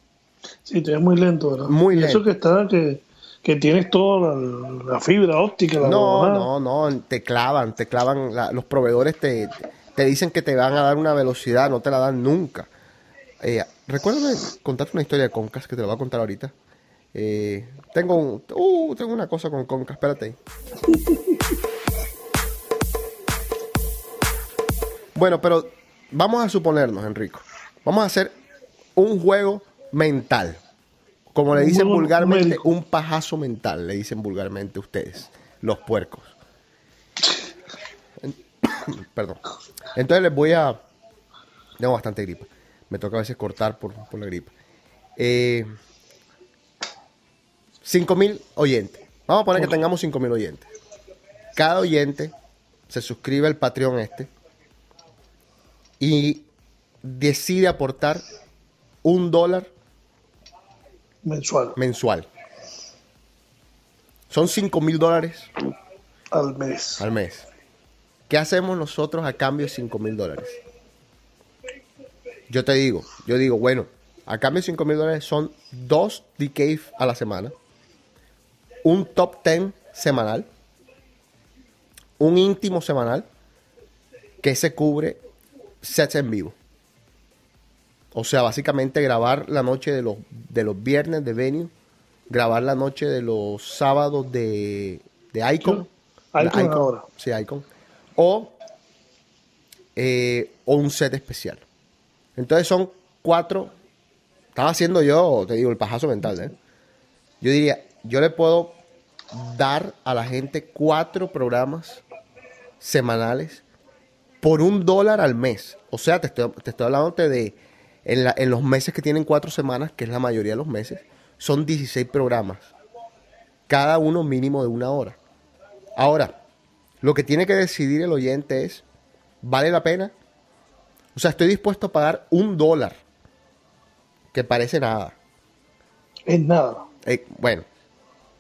Sí, te es muy lento, ¿verdad? Muy Y Eso lento. que está, que, que tienes toda la, la fibra óptica, la No, no, no, te clavan, te clavan. la- los proveedores te, te dicen que te van a dar una velocidad, no te la dan nunca. Eh, recuérdame contarte una historia de Concas que te la voy a contar ahorita. Eh, tengo, un- uh, tengo una cosa con Concas, espérate. Bueno, pero vamos a suponernos, Enrico. Vamos a hacer un juego mental. Como le dicen vulgarmente, un pajazo mental, le dicen vulgarmente ustedes, los puercos. Perdón. Entonces les voy a... Tengo bastante gripa. Me toca a veces cortar por, por la gripa. Eh, 5.000 oyentes. Vamos a poner que tengamos 5.000 oyentes. Cada oyente se suscribe al Patreon este y decide aportar un dólar mensual mensual. Son 5 mil dólares al mes. al mes. ¿Qué hacemos nosotros a cambio de 5 mil dólares? Yo te digo, yo digo, bueno, a cambio de 5 mil dólares son dos DK a la semana, un top 10 semanal, un íntimo semanal que se cubre sets en vivo. O sea, básicamente grabar la noche de los, de los viernes de venue, grabar la noche de los sábados de, de Icon. Icon La ahora. Sí, Icon. O, eh, o un set especial. Entonces son cuatro. Estaba haciendo yo, te digo, el pajazo mental, ¿eh? Yo diría, yo le puedo dar a la gente cuatro programas semanales por un dólar al mes. O sea, te estoy, te estoy hablando de, en, la- en los meses que tienen cuatro semanas, que es la mayoría de los meses, son 16 programas. Cada uno mínimo de una hora. Ahora, lo que tiene que decidir el oyente es, ¿vale la pena? O sea, estoy dispuesto a pagar un dólar, que parece nada. Es nada. Eh, bueno,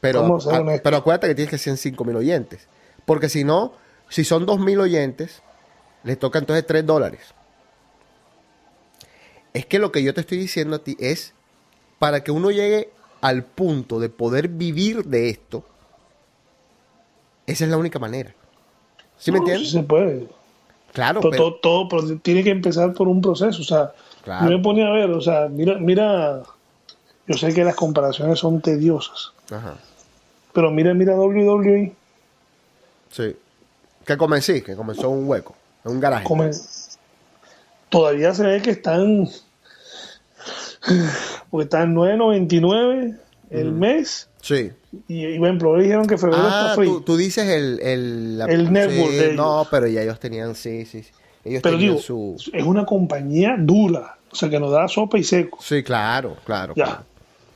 pero, Vamos a ser a- honestos. pero acuérdate que tienes que ser 5 mil oyentes. Porque si no, si son 2 mil oyentes, les toca entonces 3 dólares. Es que lo que yo te estoy diciendo a ti es para que uno llegue al punto de poder vivir de esto, esa es la única manera. ¿Sí me No, entiendes? sí se puede. Claro, todo, pero, todo, todo, tiene que empezar por un proceso. O sea, Claro. yo me ponía a ver, o sea, mira, mira, yo sé que las comparaciones son tediosas, Ajá, pero mira, mira WWE, sí. Que comencé, que comenzó en un hueco, en un garaje. come- todavía se ve que están, porque están 9.99 el mes, Sí. y, y por ejemplo, dijeron que febrero Ah, está free. tú, tú dices el... El, la- El network de ellos. No, pero ya ellos tenían, sí, sí. sí. Ellos pero tenían digo, su... es una compañía dura, o sea, que nos da sopa y seco. Sí, claro, claro. Ya. claro.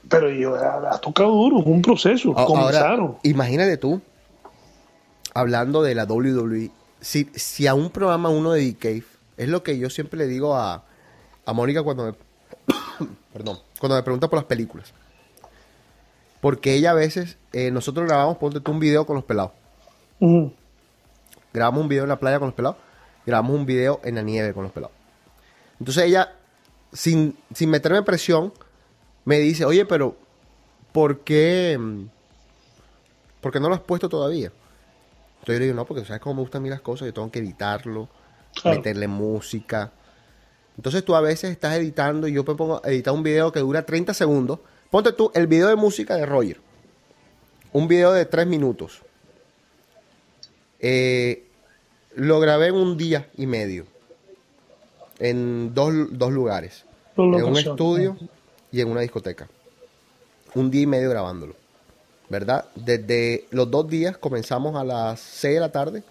Pero yo, ha, ha tocado duro, es un proceso. A- comenzaron. Ahora, imagínate tú, hablando de la WWE, si, si a un programa uno de es lo que yo siempre le digo a, a Mónica cuando me, perdón, cuando me pregunta por las películas. Porque ella a veces, eh, nosotros grabamos, ponte tú un video con los pelados. Grabamos un video en la playa con los pelados, grabamos un video en la nieve con los pelados. Entonces ella, sin, sin meterme presión, me dice, oye, pero ¿por qué, mm, ¿por qué no lo has puesto todavía? Entonces yo le digo, no, porque sabes cómo me gustan a mí las cosas, yo tengo que editarlo, Claro. meterle música. Entonces tú a veces estás editando y yo me pongo a editar un video que dura 30 segundos. Ponte tú el video de música de Roger. Un video de 3 minutos. Eh, lo grabé en un día y medio. En dos, dos lugares. En un estudio y en una discoteca. Un día y medio grabándolo. ¿Verdad? Desde los dos días comenzamos a las 6 de la tarde.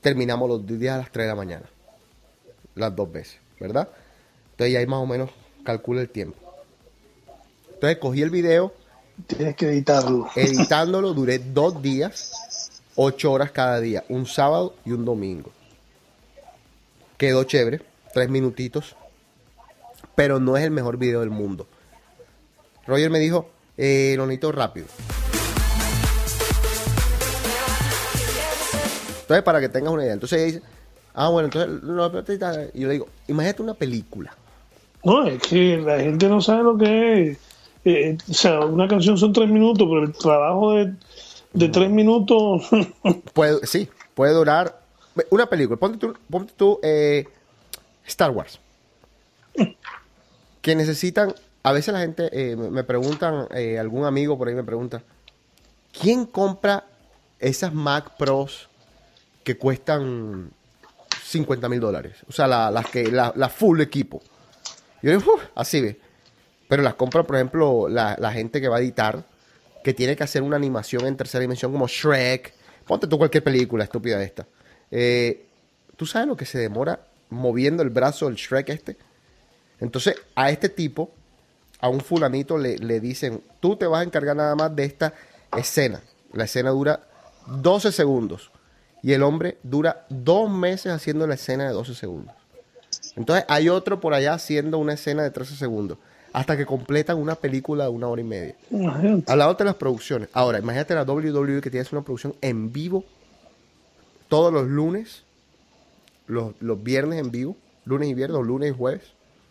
Terminamos los dos días a las 3 de la mañana. Las dos veces. ¿Verdad? Entonces ya ahí más o menos calcula el tiempo. Entonces cogí el video, Tienes que editarlo. editándolo duré dos días, ocho horas cada día, un sábado y un domingo. Quedó chévere, tres minutitos, pero no es el mejor video del mundo. Roger me dijo, eh, lo necesito rápido. Entonces, para que tengas una idea, entonces ella dice, ah, bueno, entonces, y yo le digo, imagínate una película. No, es que la gente no sabe lo que es. Eh, o sea, una canción son tres minutos, pero el trabajo de, de tres minutos. Puede, sí, puede durar una película. Ponte tú, ponte tú, eh, Star Wars. Que necesitan, a veces la gente eh, me me preguntan, eh, algún amigo por ahí me pregunta, ¿quién compra esas Mac Pros que cuestan 50 mil dólares? O sea, la- las que, la, la full equipo. Yo digo, "Uf", así ve. Pero las compra, por ejemplo, la, la gente que va a editar, que tiene que hacer una animación en tercera dimensión como Shrek. Ponte tú cualquier película estúpida esta. Eh, ¿Tú sabes lo que se demora moviendo el brazo del Shrek este? Entonces, a este tipo, a un fulanito le, le dicen, tú te vas a encargar nada más de esta escena. La escena dura 12 segundos. Y el hombre dura dos meses haciendo la escena de 12 segundos. Entonces hay otro por allá haciendo una escena de 13 segundos. Hasta que completan una película de una hora y media. Imagínate. Hablando de las producciones. Ahora, imagínate la WWE que tiene una producción en vivo todos los lunes, los, los viernes en vivo, lunes y viernes, o lunes y jueves.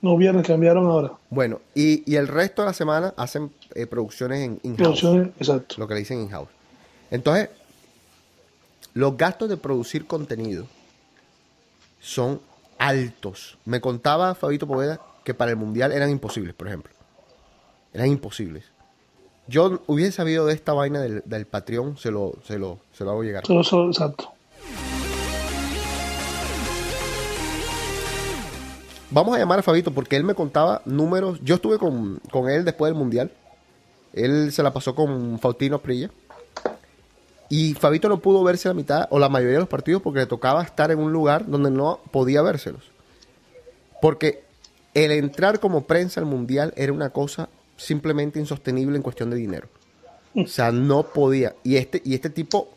No viernes cambiaron ahora. Bueno, y, y el resto de la semana hacen eh, producciones en in-house, Producciones, exacto. lo que le dicen in-house. Entonces, los gastos de producir contenido son altos. Me contaba Fabito Poveda que para el Mundial eran imposibles, por ejemplo. Eran imposibles. Yo hubiese sabido de esta vaina del, del Patreon, se lo, se, lo, se lo hago llegar. Solo, solo- exacto. Vamos a llamar a Fabito porque él me contaba números. Yo estuve con, con él después del Mundial. Él se la pasó con Faustino Prilla. Y Fabito no pudo verse la mitad o la mayoría de los partidos porque le tocaba estar en un lugar donde no podía vérselos. Porque el entrar como prensa al mundial era una cosa simplemente insostenible en cuestión de dinero. O sea, no podía. Y este, y este tipo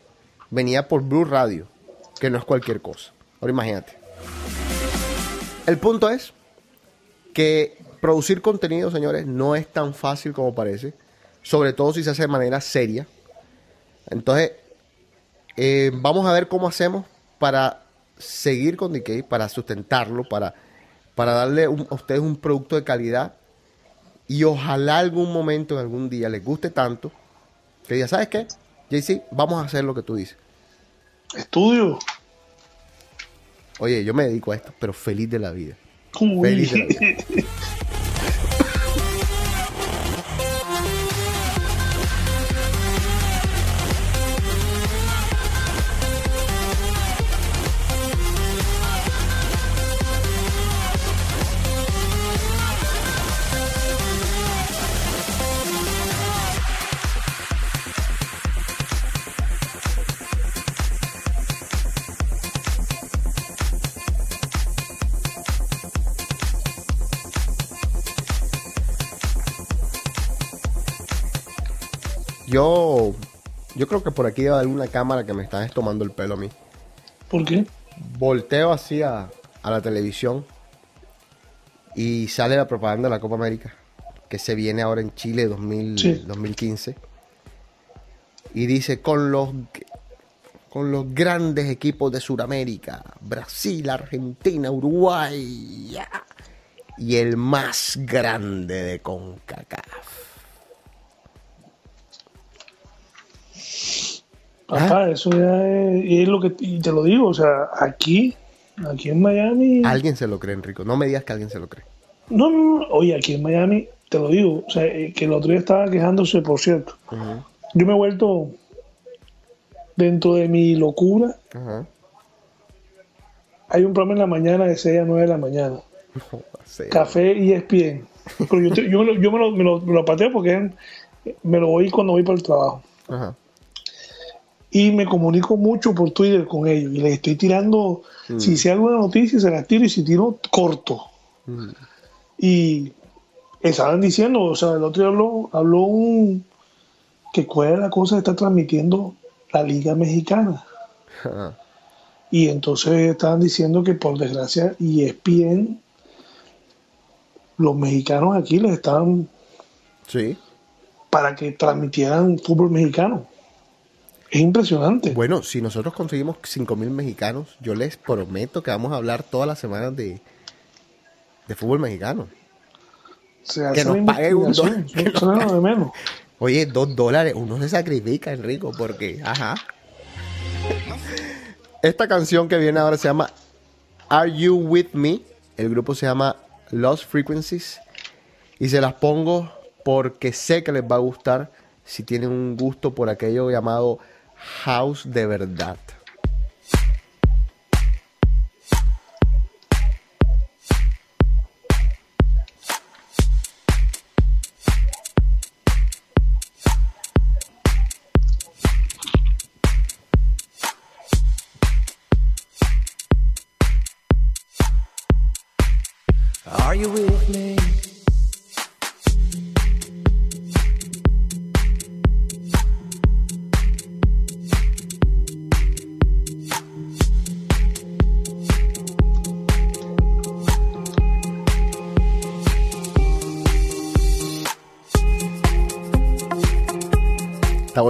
venía por Blue Radio, que no es cualquier cosa. Ahora imagínate. El punto es que producir contenido, señores, no es tan fácil como parece. Sobre todo si se hace de manera seria. Entonces, eh, vamos a ver cómo hacemos para seguir con DK, para sustentarlo, para, para darle un- a ustedes un producto de calidad. Y ojalá algún momento, en algún día, les guste tanto que diga, ¿sabes qué? JC, vamos a hacer lo que tú dices. Estudio. Oye, yo me dedico a esto, pero feliz de la vida. Uy. Feliz de la vida. Yo, yo creo que por aquí hay alguna cámara que me está tomando el pelo a mí. ¿Por qué? Volteo así a, la televisión y sale la propaganda de la Copa América, que se viene ahora en Chile 2000 Sí. 2015. Y dice, con los, con los grandes equipos de Sudamérica, Brasil, Argentina, Uruguay, y el más grande de CONCACAF. Papá, eso ya es, y es lo que y te lo digo, o sea, aquí, aquí en Miami, Alguien se lo cree, Enrico. No me digas que alguien se lo cree. no, no, no, oye, aquí en Miami, te lo digo, o sea, eh, que el otro día estaba quejándose, por cierto, yo me he vuelto dentro de mi locura, hay un programa en la mañana de 6 a 9 de la mañana, No. Café y ESPN, pero yo, te- yo, me lo, yo me, lo, me, lo, me lo pateo porque me lo voy cuando voy para el trabajo. Ajá. Y me comunico mucho por Twitter con ellos y les estoy tirando, si sé alguna noticia se las tiro y si tiro corto. Y estaban diciendo, o sea, el otro día habló, habló un que cuál es la cosa que está transmitiendo la Liga Mexicana. Ajá. Y entonces estaban diciendo que por desgracia ESPN, los mexicanos aquí les estaban Sí. para que transmitieran fútbol mexicano. Es impresionante. Bueno, si nosotros conseguimos 5 mil mexicanos, yo les prometo que vamos a hablar todas las semanas de, de fútbol mexicano. Se Que hace nos la paguen un dólar, que lo de menos. Oye, dos dólares, uno se sacrifica, Enrico, porque, ajá. Esta canción que viene ahora se llama Are You With Me? El grupo se llama Lost Frequencies. Y se las pongo porque sé que les va a gustar si tienen un gusto por aquello llamado house de verdad.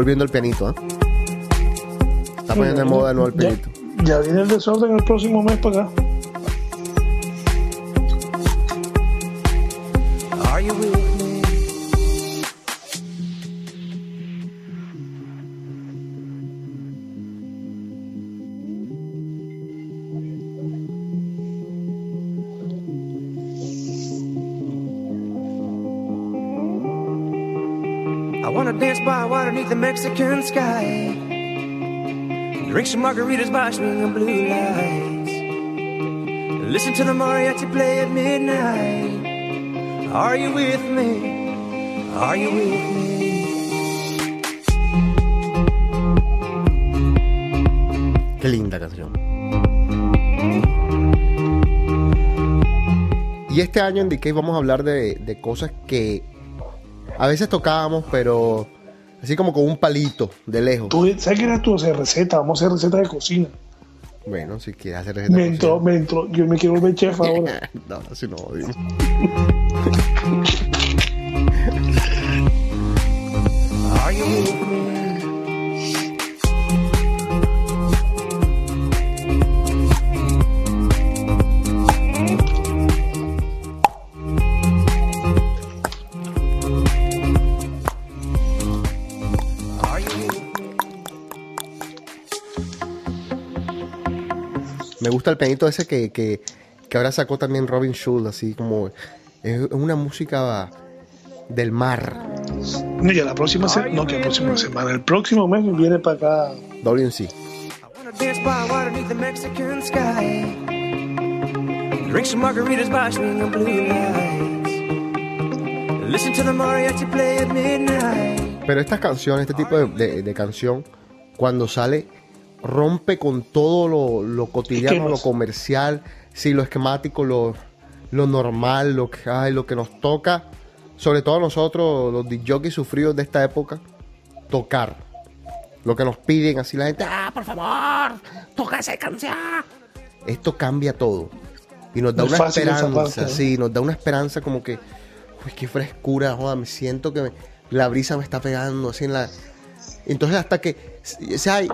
Volviendo el pianito, ¿eh? Está poniendo de moda de nuevo el Ya- pianito. Ya, viene el desorden el próximo mes para acá. Mexican sky. Drink some margaritas by swinging blue lights. Listen to the mariachi play at midnight. Are you with me? Are you with me? Qué linda canción. Y este año en DK vamos a hablar de, de cosas que a veces tocábamos, pero así como con un palito de lejos. Tú, ¿Sabes qué era tú hacer receta? Vamos a hacer recetas de cocina. Bueno, si quieres hacer receta Me de entró, cocina. me entró. Yo me quiero volver chef ahora. no, así no. dime. Gusta el pianito ese que, que, que ahora sacó también Robin Schulz, así como es una música del mar. No, ya la próxima semana, no, que la próxima semana, el próximo mes viene para acá. WC. I wanna dance by water beneath the Mexican sky. Drink some margaritas by swinging blue lights. Listen to the mariachi play at midnight. Pero estas canciones, este tipo de, de- de canción, cuando sale, rompe con todo lo, lo cotidiano, lo comercial, sí, lo esquemático, lo, lo normal, lo que, ay, lo que nos toca, sobre todo a nosotros, los jockeys sufridos de esta época, tocar. Lo que nos piden, así la gente, ah, por favor, toca esa canción. Esto cambia todo. Y nos da una esperanza, parte, ¿no? sí, nos da una esperanza como que, uy, qué frescura, joda, me siento que me- la brisa me está pegando así en la... Entonces hasta que, o sea, y,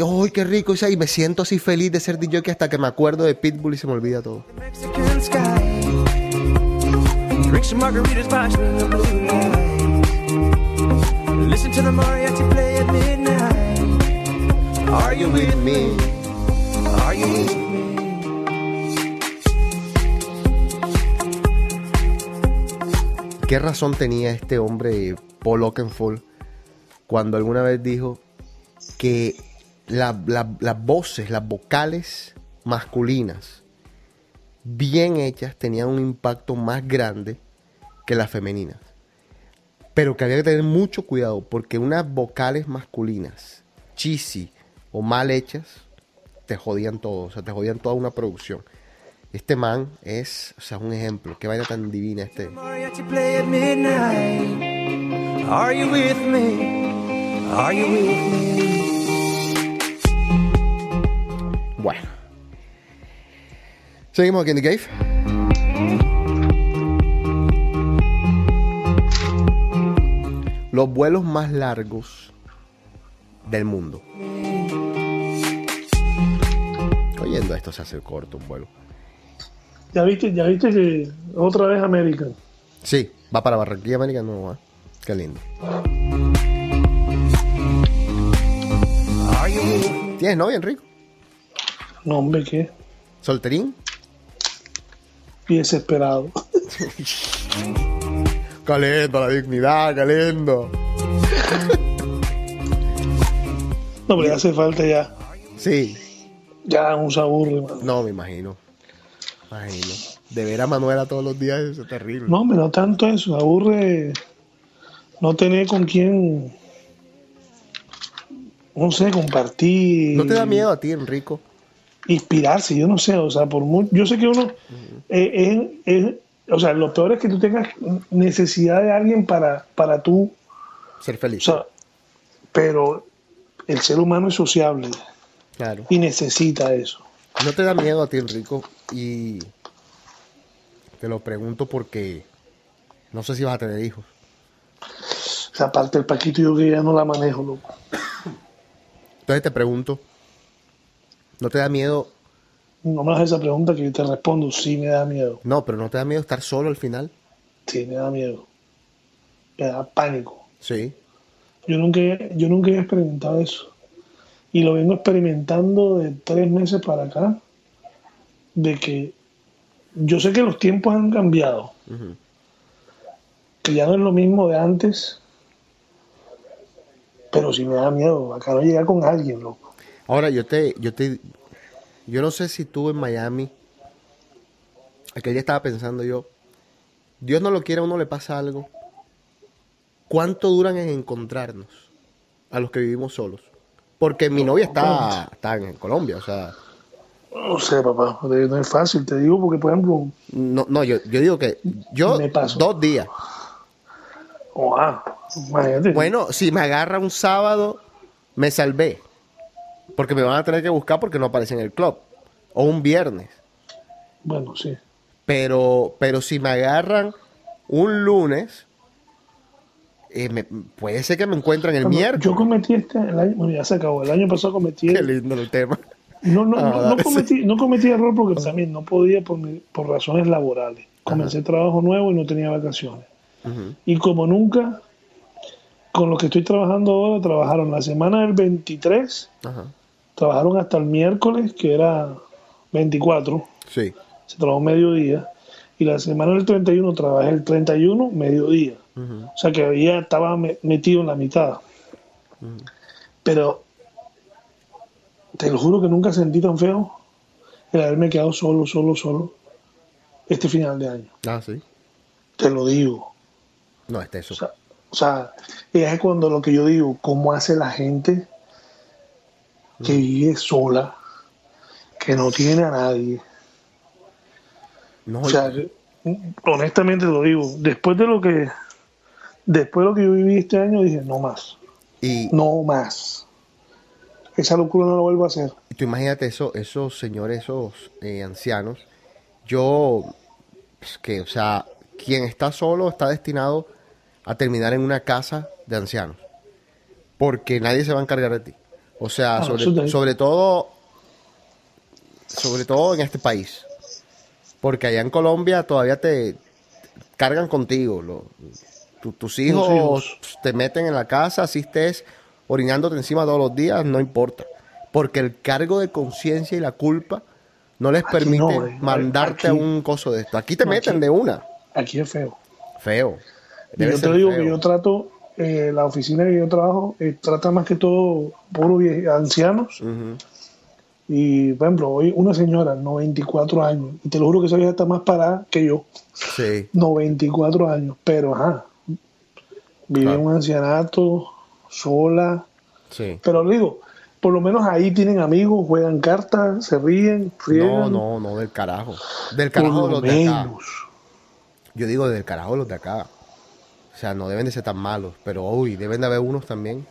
¡ay, qué rico! o sea, y me siento así feliz de ser DJ que hasta que me acuerdo de Pitbull y se me olvida todo. Are you with me? Are you with me? ¿Qué razón tenía este hombre, Paul Oakenfold, cuando alguna vez dijo que la- la- las voces, las vocales masculinas, bien hechas, tenían un impacto más grande que las femeninas? Pero que había que tener mucho cuidado porque unas vocales masculinas, cheesy o mal hechas, te jodían todo, o sea, te jodían toda una producción. Este man es, o sea, un ejemplo. Qué vaina tan divina este. Are you? Bueno. Seguimos aquí en The Cave. Los vuelos más largos del mundo. Oyendo esto se hace corto un vuelo. Ya viste, ya viste que otra vez American. Sí, va para Barranquilla, América, no va. Qué lindo. ¿Tienes novia, Enrico? No, hombre, ¿qué? ¿Solterín? Y desesperado. Calendo, la dignidad, calendo. No, pero ya hace falta ya. Sí, Ya se aburre, no, me imagino. Imagino. De ver a Manuela todos los días es terrible. No, hombre, no tanto eso. Aburre no tener con quién, no sé, compartir. ¿No te da miedo a ti, Enrico? Inspirarse, yo no sé. O sea, por mu- yo sé que uno. eh, es- es- o sea, lo peor es que tú tengas necesidad de alguien para, para tú. Ser O feliz. sea, pero el ser humano es sociable claro. y necesita eso. ¿No te da miedo a ti, Enrico? Y te lo pregunto porque no sé si vas a tener hijos. O sea, aparte del Paquito, yo que ya no la manejo, loco. Entonces te pregunto, ¿no te da miedo? No me hagas esa pregunta que yo te respondo. Sí, me da miedo. No, pero ¿no te da miedo estar solo al final? Sí, me da miedo. Me da pánico. Sí. Yo nunca, yo nunca he experimentado eso. Y lo vengo experimentando de tres meses para acá. De que yo sé que los tiempos han cambiado. Que ya no es lo mismo de antes. Pero sí me da miedo. Acá no llegar con alguien, loco. Ahora yo te, yo te, yo no sé si tú en Miami, aquel día estaba pensando yo, Dios no lo quiere, a uno le pasa algo. ¿Cuánto duran en encontrarnos a los que vivimos solos? Porque mi novia está, está en Colombia, o sea, No sé, papá, no es fácil, te digo, porque por ejemplo, no, no yo, yo digo que yo Me paso. dos días. oh, ah, imagínate. Bueno, si me agarra un sábado, me salvé. Porque me van a tener que buscar porque no aparece en el club. O un viernes. Bueno, sí. Pero, pero si me agarran un lunes, eh, me- puede ser que me encuentren el miércoles. Yo cometí este, el año, bueno, ya se acabó, el año pasado cometí, Qué lindo el tema. no, no, Ah, no, no cometí, no cometí error porque también no podía por, mi- por razones laborales. Comencé trabajo nuevo y no tenía vacaciones. Y como nunca, con los que estoy trabajando ahora, trabajaron la semana del 23, Ajá. trabajaron hasta el miércoles, que era 24, Sí. se trabajó mediodía, y la semana del 31 trabajé el 31, mediodía. Ujú. O sea que ya estaba me- metido en la mitad. Pero te lo juro que nunca sentí tan feo el haberme quedado solo, solo, solo este final de año. Ah, sí. Te lo digo. No, este eso. O sea, o sea, es cuando lo que yo digo, cómo hace la gente que vive sola, que no tiene a nadie. no, O sea, honestamente lo digo, después de lo que después de lo que yo viví este año dije, no más, y, no más. Esa locura no la vuelvo a hacer. Y tú imagínate eso, esos señores, esos eh, ancianos. Yo, pues, que, o sea, quien está solo está destinado a terminar en una casa de ancianos. Porque nadie se va a encargar de ti. O sea, Ah, sobre, sobre todo, sobre todo en este país. Porque allá en Colombia todavía te cargan contigo. lo- tu- tus hijos, hijos. te meten en la casa, así estés orinándote encima todos los días, no importa. Porque el cargo de conciencia y la culpa no les Aquí permite no, mandarte a un coso de esto. Aquí te No, meten aquí- de una. Aquí es feo. Feo. Debe yo te digo feo. que yo trato, eh, la oficina que yo trabajo, eh, trata más que todo puro vie- ancianos. Y, por ejemplo, hoy una señora, 94 años, y te lo juro que esa vieja está más parada que yo, Sí. 94 años, pero ajá, vive Claro. en un ancianato, sola, Sí. pero digo, por lo menos ahí tienen amigos, juegan cartas, se ríen, No, friegan, no, no, del carajo. Del por carajo de lo los de acá. Yo digo del carajo de los de acá. O sea, no deben de ser tan malos, pero uy, deben de haber unos también.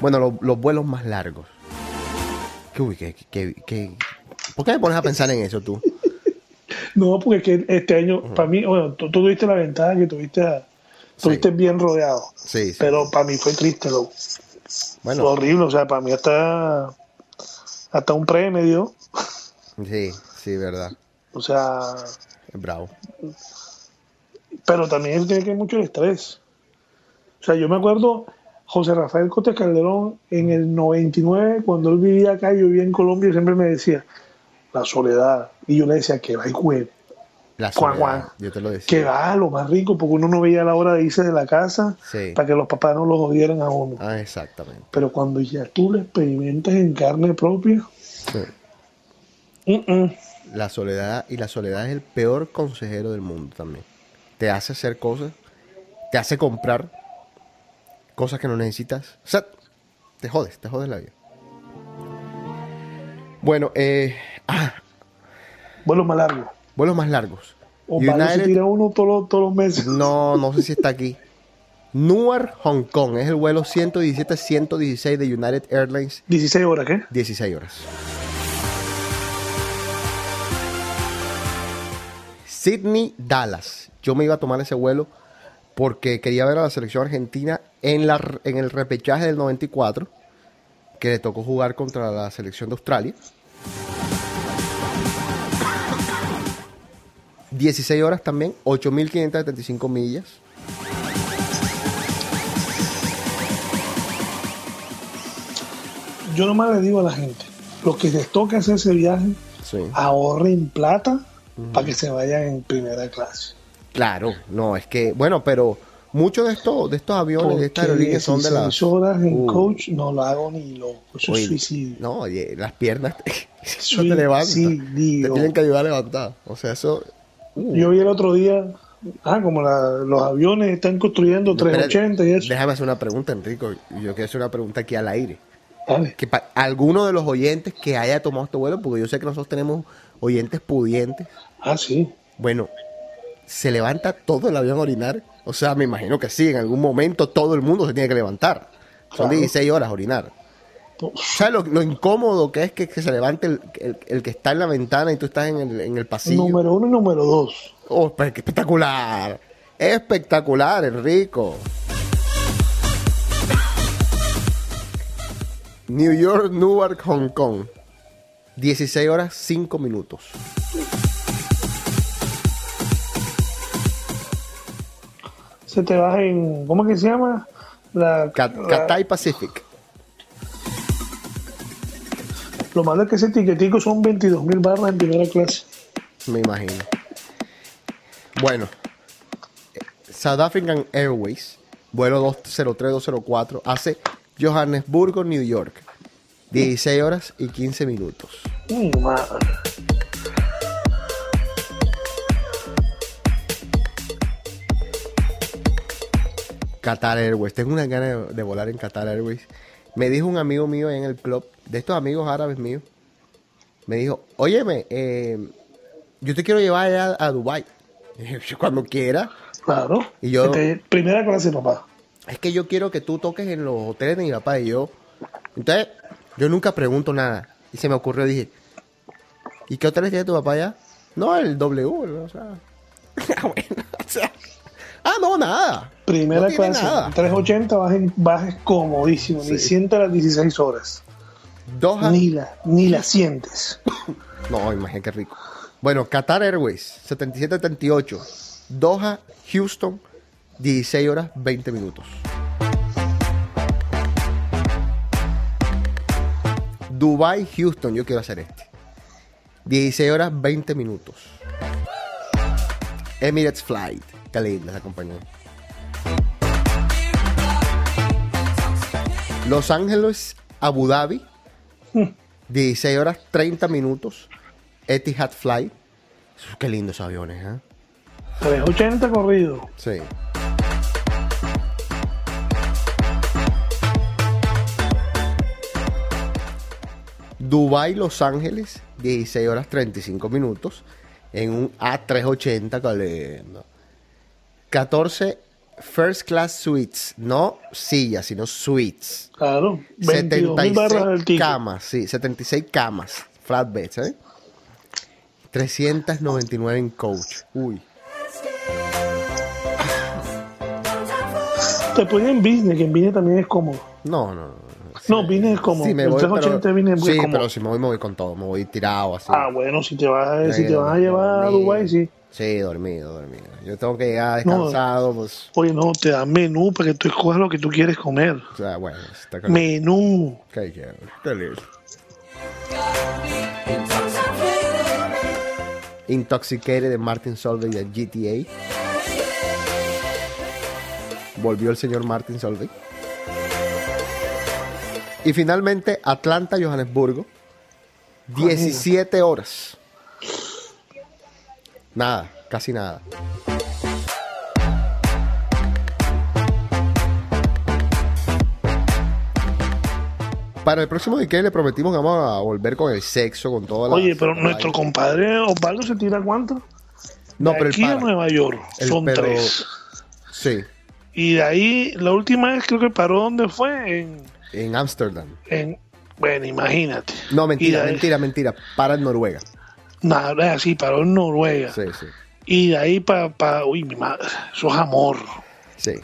Bueno, lo- los vuelos más largos. Que, uy, que, que, que- ¿Por qué me pones a pensar en eso tú? No, porque es que este año, para mí, bueno, tú, tú tuviste la ventaja que tuviste, estuviste bien rodeado, Sí, sí. pero para mí fue triste, lo, Bueno, fue horrible, o sea, para mí hasta, hasta un premio sí, sí, verdad. o sea, Es bravo. pero también tiene que ver mucho el estrés. O sea, yo me acuerdo, José Rafael Cotes Calderón, en el 99, cuando él vivía acá, yo vivía en Colombia, siempre me decía, la soledad. Y yo le decía, que va y juegue, La soledad, cuan. yo te lo decía. que va, lo más rico, porque uno no veía la hora de irse de la casa Sí. para que los papás no lo jodieran a uno. Ah, exactamente. Pero cuando ya tú lo experimentas en carne propia, Sí. mm, La soledad y la soledad es el peor consejero del mundo también. Te hace hacer cosas, te hace comprar cosas que no necesitas. O sea, te jodes, te jodes la vida. Bueno, eh, ah, vuelo más largo. vuelos más largos. O para se United- tira uno todos los, todos los meses. no, no sé si está aquí. Newark, Hong Kong, es el vuelo 117-116 de United Airlines, 16 horas, ¿qué? 16 horas. Sydney, Dallas. Yo me iba a tomar ese vuelo porque quería ver a la selección argentina en, la, en el repechaje del 94, que le tocó jugar contra la selección de Australia. 16 horas también, 8.575 millas. Yo nomás le digo a la gente, los que les toque hacer ese viaje, Sí. ahorren plata para que se vayan en primera clase. Claro, no, es que, bueno, pero muchos de estos, de estos aviones, de Porque estas aerolíneas son de las... 16 horas en Uh, coach no lo hago ni loco. Eso oye, es suicidio. No, oye, las piernas no te levantan. Te Suicidio. tienen que ayudar a levantar. O sea, eso... uh, Yo vi el otro día Ah, como la- los aviones están construyendo 380 y eso. Déjame hacer una pregunta, Enrico. Yo quiero hacer una pregunta aquí al aire. Dale. Que para alguno de los oyentes que haya tomado este vuelo, porque yo sé que nosotros tenemos oyentes pudientes, Ah, sí. bueno, ¿se levanta todo el avión a orinar? O sea, me imagino que sí, en algún momento todo el mundo se tiene que levantar. Son Claro. 16 horas a orinar. ¿Sabes lo, lo incómodo que es que, que se levante el, el- el que está en la ventana y tú estás en el, en el pasillo? Número uno y número dos. Oh, qué espectacular. Espectacular, Enrico. New York, Newark, Hong Kong. 16 horas 5 minutos. Se te vas en. ¿Cómo es que se llama? La, Cat- la- Cathay Pacific. Lo malo es que ese tiquetico son 22 mil barras en primera clase. Me imagino. Bueno. South African Airways, vuelo 203-204, hace Johannesburgo, New York. 16 horas y 15 minutos. Madre. Qatar Airways. Tengo una ganas de, de volar en Qatar Airways. Me dijo un amigo mío ahí en el club, de estos amigos árabes míos, me dijo, óyeme, eh, yo te quiero llevar allá a Dubai Cuando quiera. Claro. Y yo- Este, primera clase, papá. Es que yo quiero que tú toques en los hoteles de mi papá y yo. Entonces, yo nunca pregunto nada. Y se me ocurrió, dije, ¿y qué hoteles tiene tu papá allá? No, el W, o sea. Ah, bueno, o sea. Ah, no, nada. Primera No clase. nada. En 380 bajes, bajes comodísimo. Ni Sí. sientes las 16 horas. Doha. Ni la, ni la sientes. No, imagínate qué rico. Bueno, Qatar Airways, 77-78. Doha, Houston, 16 horas 20 minutos. Dubai, Houston, yo quiero hacer este. 16 horas 20 minutos. Emirates Flight, qué linda esa compañía. Los Ángeles, Abu Dhabi, 16 horas 30 minutos. Etihad Flight. Qué lindos aviones, ¿eh? 380 corrido. Sí. Dubai, Los Ángeles, 16 horas 35 minutos. En un A380, qué lindo. 14 First Class Suites. No sillas, sino suites. Claro. 22 mil barras del 76 ticket. camas, sí, 76 camas. Flatbeds, ¿eh? 399 en coach. Uy. Te ponen en business, que en business también es cómodo. No, no, no. No, es cómodo. Sí, me el voy, 380 pero, viene muy sí, pero si me voy, me voy con todo. Me voy tirado así. Ah, bueno, si te vas, si te vas a llevar a. Dubái, sí. Sí, dormido, dormido. Yo tengo que llegar descansado, pues. Oye, no, te dan menú para que tú escojas lo que tú quieres comer. O sea, bueno, está caliente. Menú. Qué chévere, qué lindo. Intoxicated de Martin Solveig de GTA. Volvió el señor Martin Solveig. Y finalmente, Atlanta, Johannesburgo. 17 horas. Nada, casi nada. Para el próximo DK le prometimos que vamos a volver con el sexo, con toda la. Oye, pero nuestro compadre Osvaldo se tira cuánto? No, de pero el aquí a para. Nueva York El son pero- tres. Sí, Y de ahí, la última vez creo que paró donde fue, en, en Ámsterdam. en bueno, imagínate. No, mentira, de mentira, mentira. Para en Noruega. Nada, así, paró en Noruega. Sí, sí. Y de ahí para, pa, uy, mi madre, eso es amor. Sí.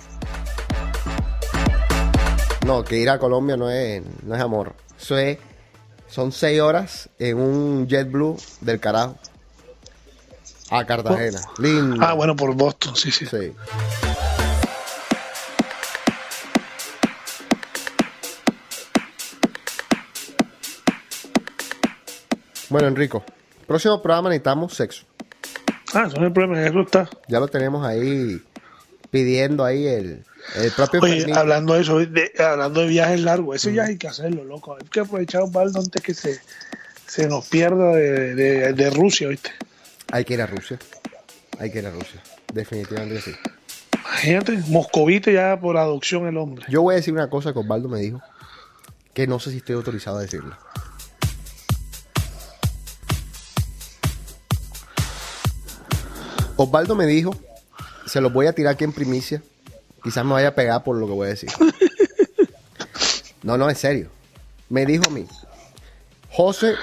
No, que ir a Colombia no es, no es amor. Eso es. Son seis horas en un JetBlue del carajo. A Cartagena. Lindo. Ah, bueno, por Boston, sí, sí. Sí. Bueno, Enrico. Próximo programa necesitamos sexo. Ah, eso no es el problema, eso está. Ya lo tenemos ahí pidiendo ahí el, el propio Oye, hablando de eso, de- hablando de viajes largos, ese viaje hay que hacerlo, loco. Hay que aprovechar un baldo antes que se, se nos pierda de, de, de Rusia, ¿viste? Hay que ir a Rusia. Hay que ir a Rusia. Definitivamente sí. Imagínate, moscovite ya por adopción el hombre. Yo voy a decir una cosa que Osvaldo me dijo, que no sé si estoy autorizado a decirla. Osvaldo me dijo, se los voy a tirar aquí en primicia, quizás me vaya a pegar por lo que voy a decir. No, no, en serio. Me dijo a mí, José,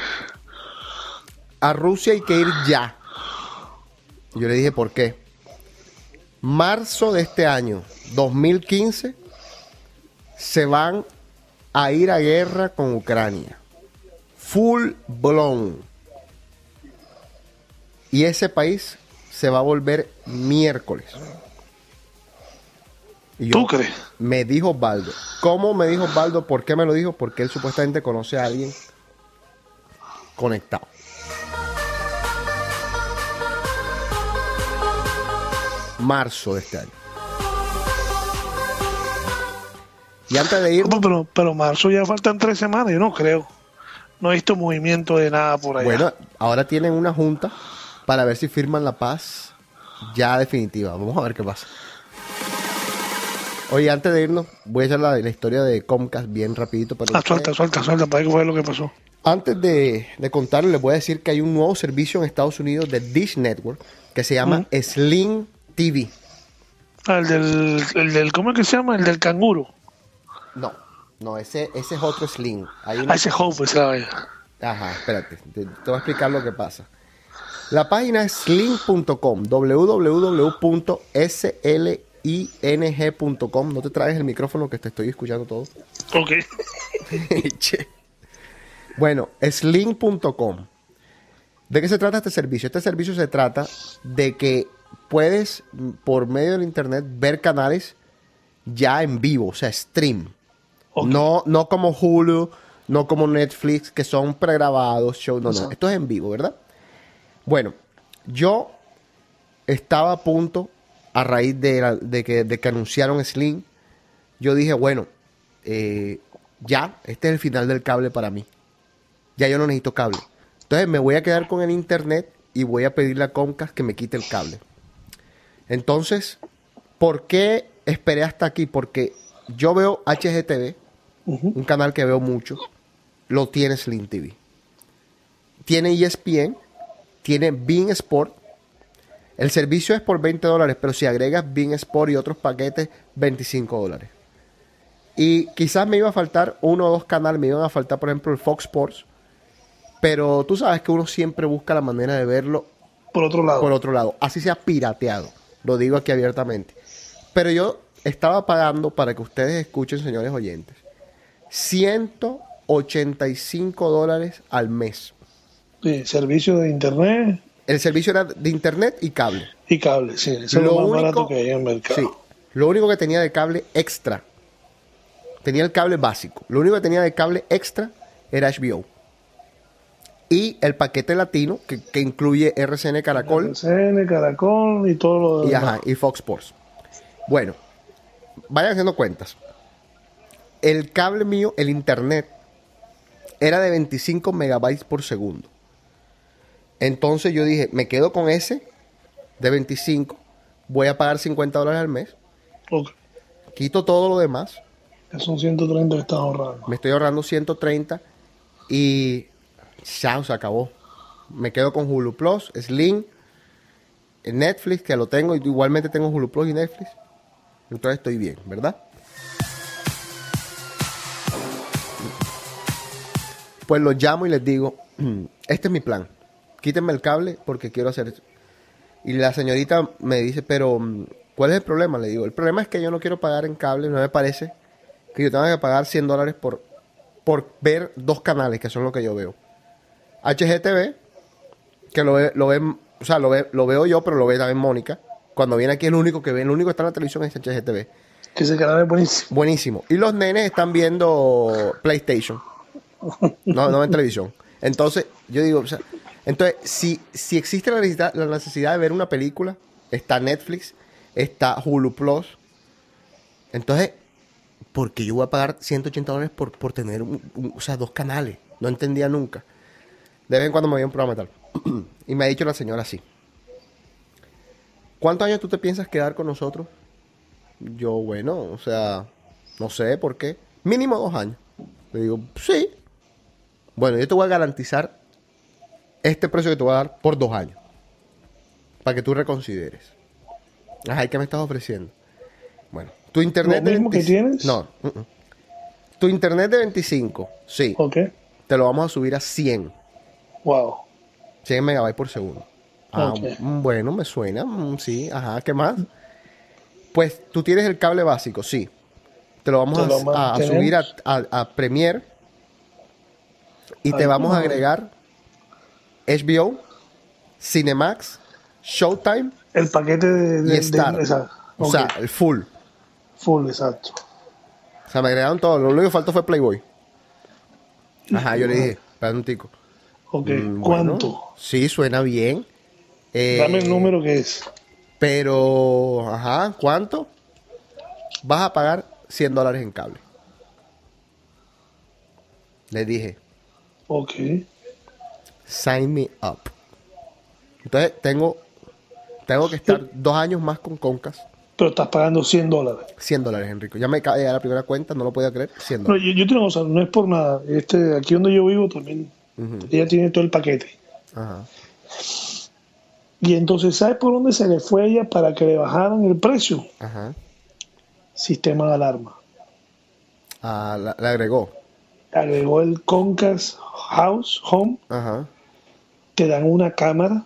a Rusia hay que ir ya. Yo le dije, ¿por qué? Marzo de este año, 2015, se van a ir a guerra con Ucrania. Full blown. Y ese país se va a volver miércoles. Y yo- ¿Tú crees? Me dijo Osvaldo. ¿Cómo me dijo Osvaldo? ¿Por qué me lo dijo? Porque él supuestamente conoce a alguien conectado. Marzo de este año. Y antes de ir. Pero, pero marzo ya faltan tres semanas, yo no creo. No he visto movimiento de nada por allá. bueno, ahora tienen una junta para ver si firman la paz ya definitiva. Vamos a ver qué pasa. Oye, antes de irnos, voy a echar la, la historia de Comcast bien rapidito. Pero ah, suelta, suelta, suelta, para ver qué fue lo que pasó. Antes de, de contarles, les voy a decir que hay un nuevo servicio en Estados Unidos de Dish Network que se llama Sling TV. Ah, el del, el del, ¿cómo es que se llama? El del canguro. No, no, ese, ese es otro Sling. Hay una- Ah, ese Hope, esa. Ajá, espérate, te, te voy a explicar lo que pasa. La página es sling.com, www.sling.com. No te traes el micrófono que te estoy escuchando todo. Ok. Che. bueno, sling.com. ¿De qué se trata este servicio? Este servicio se trata de que puedes, mm, por medio del internet, ver canales ya en vivo, o sea, stream. No, no como Hulu, no como Netflix, que son pregrabados, show, no, no. Esto es en vivo, ¿verdad? Bueno, yo estaba a punto, a raíz de, la- de que, de que anunciaron Sling, yo dije, bueno, eh, ya, este es el final del cable para mí. Ya yo no necesito cable. Entonces me voy a quedar con el internet y voy a pedirle a Comcast que me quite el cable. Entonces, ¿por qué esperé hasta aquí? Porque yo veo HGTV, un canal que veo mucho, lo tiene Slim TV. Tiene ESPN, tiene Bean Sport. El servicio es por 20 dólares, pero si agregas Bean Sport y otros paquetes, 25 dólares. Y quizás me iba a faltar uno o dos canales, me iban a faltar, por ejemplo, el Fox Sports. Pero tú sabes que uno siempre busca la manera de verlo Por otro lado. por otro lado, así sea pirateado. Lo digo aquí abiertamente. Pero yo estaba pagando para que ustedes escuchen, señores oyentes, 185 dólares al mes. Sí, servicio de internet El servicio era de internet y cable. y cable. Sí, eso es lo más barato que hay en el mercado. sí, lo único que tenía de cable extra, tenía el cable básico. Lo único que tenía de cable extra era HBO. Y el paquete latino, que, que incluye RCN Caracol, CN, Caracol y todo lo y, demás. ajá, y Fox Sports. Bueno, vayan haciendo cuentas. El cable mío, el internet, era de 25 megabytes por segundo. Entonces yo dije, me quedo con ese de 25, voy a pagar 50 dólares al mes, Ok. quito todo lo demás, son 130 que estás ahorrando. me estoy ahorrando 130 y ya se acabó. Me quedo con Hulu Plus, Sling, Netflix, que lo tengo, y igualmente tengo Hulu Plus y Netflix. Entonces estoy bien, ¿verdad? Pues los llamo y les digo, este es mi plan. Quítenme el cable porque quiero hacer eso. Y la señorita me dice, pero mm, ¿cuál es el problema? Le digo, el problema es que yo no quiero pagar en cable, no me parece que yo tenga que pagar 100 dólares por, por ver dos canales, que son lo que yo veo. HGTV, que lo ve, lo ven- o sea, lo, ve- lo veo yo, pero lo ve también Mónica. Cuando viene aquí, el único que ve, el único que está en la televisión es HGTV. Que ese canal es buenísimo. Buenísimo. Y los nenes están viendo PlayStation. No, no en televisión. Entonces, yo digo, o sea, entonces, si, si existe la necesidad, la necesidad de ver una película, está Netflix, está Hulu Plus. Entonces, ¿por qué yo voy a pagar 180 dólares por, por tener o sea, dos canales? No entendía nunca. De vez en cuando me veía un programa tal. y me ha dicho la señora así. ¿Cuántos años tú te piensas quedar con nosotros? Yo, bueno, o sea, no sé por qué. Mínimo dos años. Le digo, sí. Bueno, yo te voy a garantizar este precio que te voy a dar por dos años. Para que tú reconsideres. Ajá, ¿y qué me estás ofreciendo? Bueno, tu internet ¿Lo mismo que 25 tienes? No. mm, mm. Tu internet de 25, sí. Ok. Te lo vamos a subir a 100. Wow. 100 megabytes por segundo. Ah, Ok. mm, bueno, me suena. Sí, ajá, ¿qué más? Pues tú tienes el cable básico, sí. Te lo vamos Te lo a, subir a, a- a Premiere. Y te vamos a agregar HBO, Cinemax, Showtime El paquete de, y de- de- Star. exacto. O sea, el full. full, exacto. O sea, me agregaron todo. Lo único que faltó fue Playboy. Ajá, yo le dije, espera un tico. Ok. Mm, bueno, ¿Cuánto? sí, suena bien. Eh, Dame el número que es. Pero, ajá, ¿cuánto? Vas a pagar 100 dólares en cable. Le dije, Ok. Sign me up. Entonces, tengo, tengo que estar dos años más con Concas. Pero estás pagando 100 dólares. 100 dólares, Enrico. Ya me cae a la primera cuenta, no lo podía creer. 100 No, dólares. yo, yo te digo, o sea, no es por nada. Este, aquí donde yo vivo también, ella tiene todo el paquete. Ajá. Y entonces, ¿sabes por dónde se le fue a ella para que le bajaran el precio? Ajá. Sistema de alarma. Ah, la- le agregó. Agregó el Concast House Home, Ajá. Te dan una cámara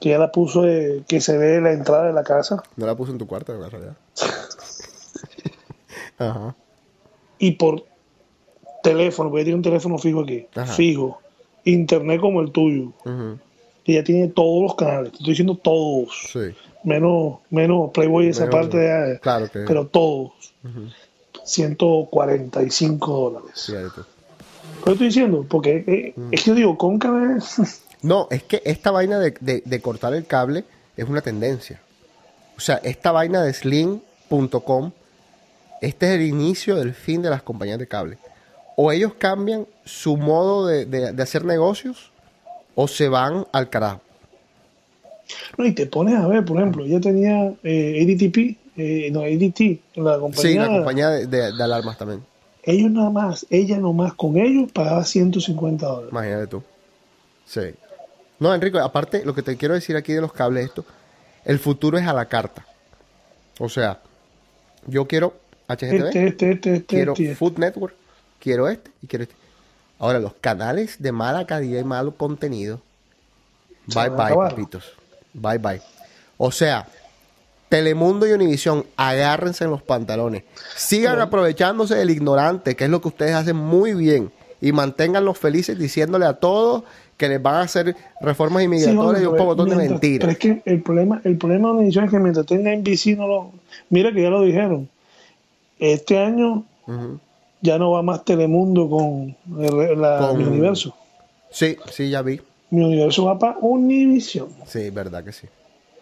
que ya la puso de- que se ve la entrada de la casa No la puse en tu cuarto, en realidad. Ajá. y por teléfono, porque tiene un teléfono fijo aquí, Ajá. fijo, internet como el tuyo, Ujú. y ya tiene todos los canales, te estoy diciendo todos, Sí. menos, menos Playboy esa Menos- parte de claro que- pero todos. 145 dólares. Fíjate tú. ¿Qué estoy diciendo? Porque eh, Mm. es que yo digo, No, es que esta vaina de, de- de cortar el cable es una tendencia. O sea, esta vaina de sling.com, este es el inicio del fin de las compañías de cable. O ellos cambian su modo de, de- hacer negocios o se van al carajo. No, y te pones a ver, por ejemplo, ella tenía eh, ADTP, eh, no, ADT, la compañía. Sí, la compañía de, de- de alarmas también. Ellos nada más, ella nomás con ellos pagaba 150 dólares. Imagínate tú. Sí. No, Enrico, aparte, lo que te quiero decir aquí de los cables, esto, el futuro es a la carta. O sea, yo quiero HGTV, Este, este, este, quiero. Food Network, quiero este y quiero este. Ahora, los canales de mala calidad y malo contenido, bye bye, papitos. Bye bye. O sea, Telemundo y Univisión, agárrense en los pantalones. Sigan aprovechándose del ignorante, que es lo que ustedes hacen muy bien. Y manténganlos felices diciéndole a todos que les van a hacer reformas Sí, inmigratorias y un pocotón de mentiras. Pero es que el problema, el problema de Univision es que mientras tenga NBC no lo... Mira que ya lo dijeron. Este año ya no va más Telemundo con, el- la, Con- mi universo. Sí, sí, ya vi. Mi universo va para Univision. Sí, verdad que sí.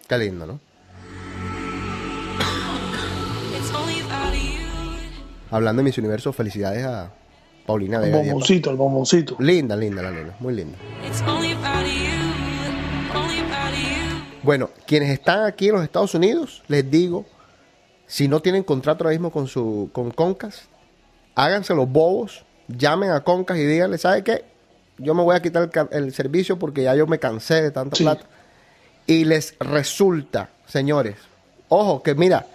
Qué lindo, ¿no? Hablando de mis universos, felicidades a Paulina El Vega. Diez. bomboncito, el bomboncito. Linda, linda la nena, muy linda. Bueno, quienes están aquí en los Estados Unidos, les digo, si no tienen contrato ahora mismo con su con Concas, háganse los bobos, llamen a Concas y díganle, ¿sabe qué? Yo me voy a quitar el, el servicio porque ya yo me cansé de tanta Sí. plata. Y les resulta, señores, ojo, que mira,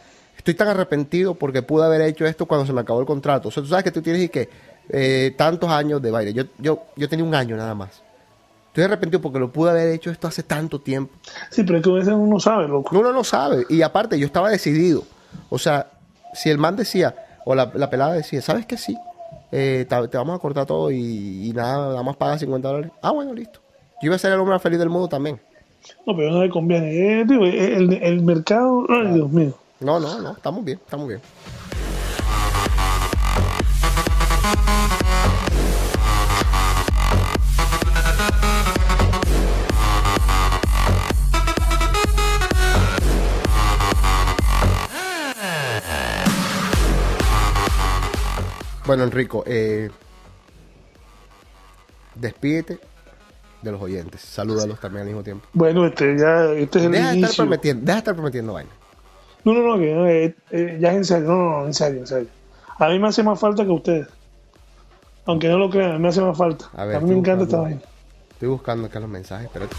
estoy tan arrepentido porque pude haber hecho esto cuando se me acabó el contrato. O sea, tú sabes que tú tienes y que eh, tantos años de baile. Yo, yo, yo tenía un año nada más. Estoy arrepentido porque lo pude haber hecho esto hace tanto tiempo. Sí, pero es que a veces uno no sabe, loco. Uno no sabe. Y aparte, yo estaba decidido. O sea, si el man decía, o la, la pelada decía, ¿sabes que sí? Eh, te, te vamos a cortar todo y, y nada, nada más paga 50 dólares. Ah, bueno, listo. Yo iba a ser el hombre más feliz del mundo también. No, pero no le conviene. Eh, digo, eh, el, el mercado, ay, Dios mío. No, no, no, estamos bien, estamos bien. Bueno, Enrico, eh, despídete de los oyentes. Salúdalos también al mismo tiempo. Bueno, este, ya, este es el Deja de estar inicio. prometiendo, deja de estar prometiendo vaina. No, no, no, que no, eh, eh, ya es en serio, no, no, no, en serio, en serio. A mí me hace más falta que a ustedes. Aunque no lo crean, a mí me hace más falta. A mí me encanta esta vaina. Estoy buscando acá los mensajes, espérate.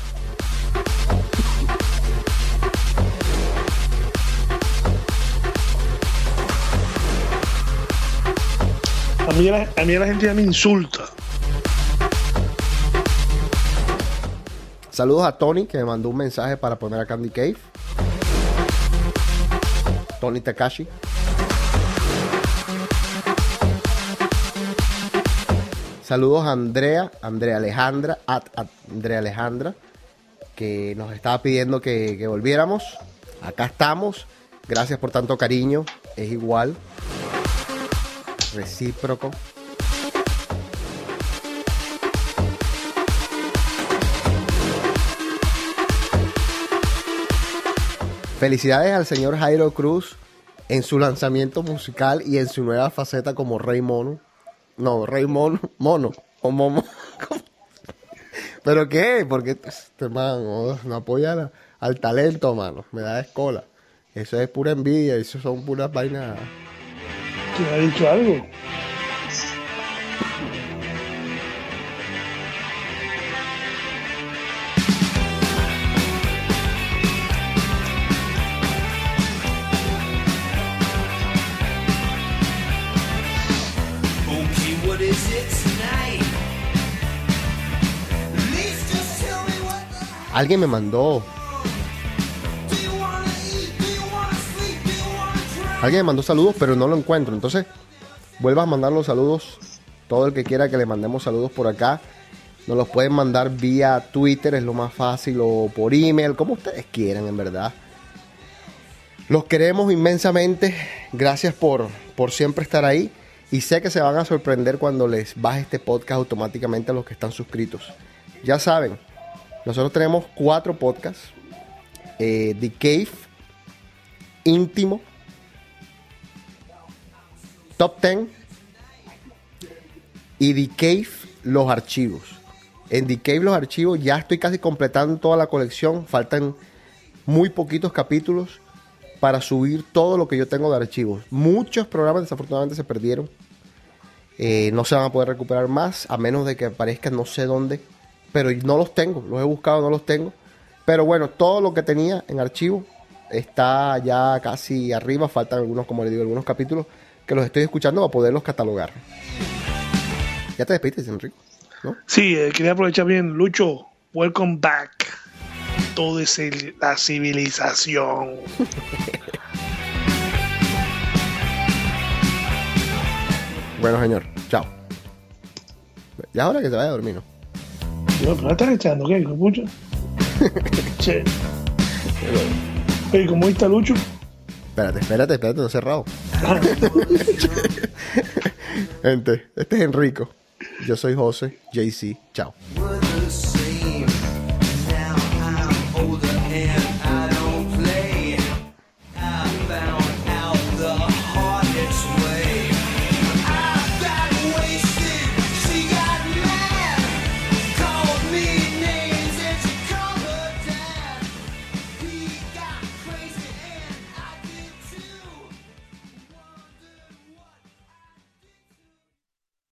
A mí, la, a mí la gente ya me insulta. Saludos a Tony que me mandó un mensaje para poner a Candy Cave. Tony Takashi. Saludos a Andrea, Andrea Alejandra, at, Andrea Alejandra, que nos estaba pidiendo que volviéramos. Acá estamos. Gracias por tanto cariño. Es igual. Recíproco. Felicidades al señor Jairo Cruz en su lanzamiento musical y en su nueva faceta como Rey Mono. No, Rey Mono, Mono o Momo. ¿Pero qué? Porque este man oh, no apoya al talento, mano. Me da escola. Eso es pura envidia, eso son puras vainas. ¿Quién ha dicho algo? You wanna drink? alguien me mandó saludos, pero no lo encuentro. Entonces, vuelva a mandar los saludos. Todo el que quiera que le mandemos saludos por acá, nos los pueden mandar vía Twitter, es lo más fácil, o por email, como ustedes quieran, en verdad. Los queremos inmensamente. Gracias por, por siempre estar ahí. Y sé que se van a sorprender cuando les baje este podcast automáticamente a los que están suscritos. Ya saben, nosotros tenemos cuatro podcasts. Eh, The Cave, Íntimo, Top 10 y The Cave, los archivos. En The Cave, los archivos, ya estoy casi completando toda la colección. Faltan muy poquitos capítulos para subir todo lo que yo tengo de archivos. Muchos programas desafortunadamente se perdieron. Eh, no se van a poder recuperar más, a menos de que aparezcan no sé dónde. Pero no los tengo, los he buscado, no los tengo. Pero bueno, todo lo que tenía en archivo está ya casi arriba. Faltan algunos, como les digo, algunos capítulos que los estoy escuchando para poderlos catalogar. Ya te despides, Enrico. ¿no? Sí, eh, quería aprovechar bien. Lucho, welcome back. Todo es el- la civilización. Bueno, señor. Chao. Ya es hora que se vaya a dormir, ¿no? Yo, pero estás echando, ¿qué? pucha? che. Oye, ¿cómo está Lucho? Espérate, espérate, espérate, no he cerrado. Gente, este es Enrico. Yo soy José, JC. Chao.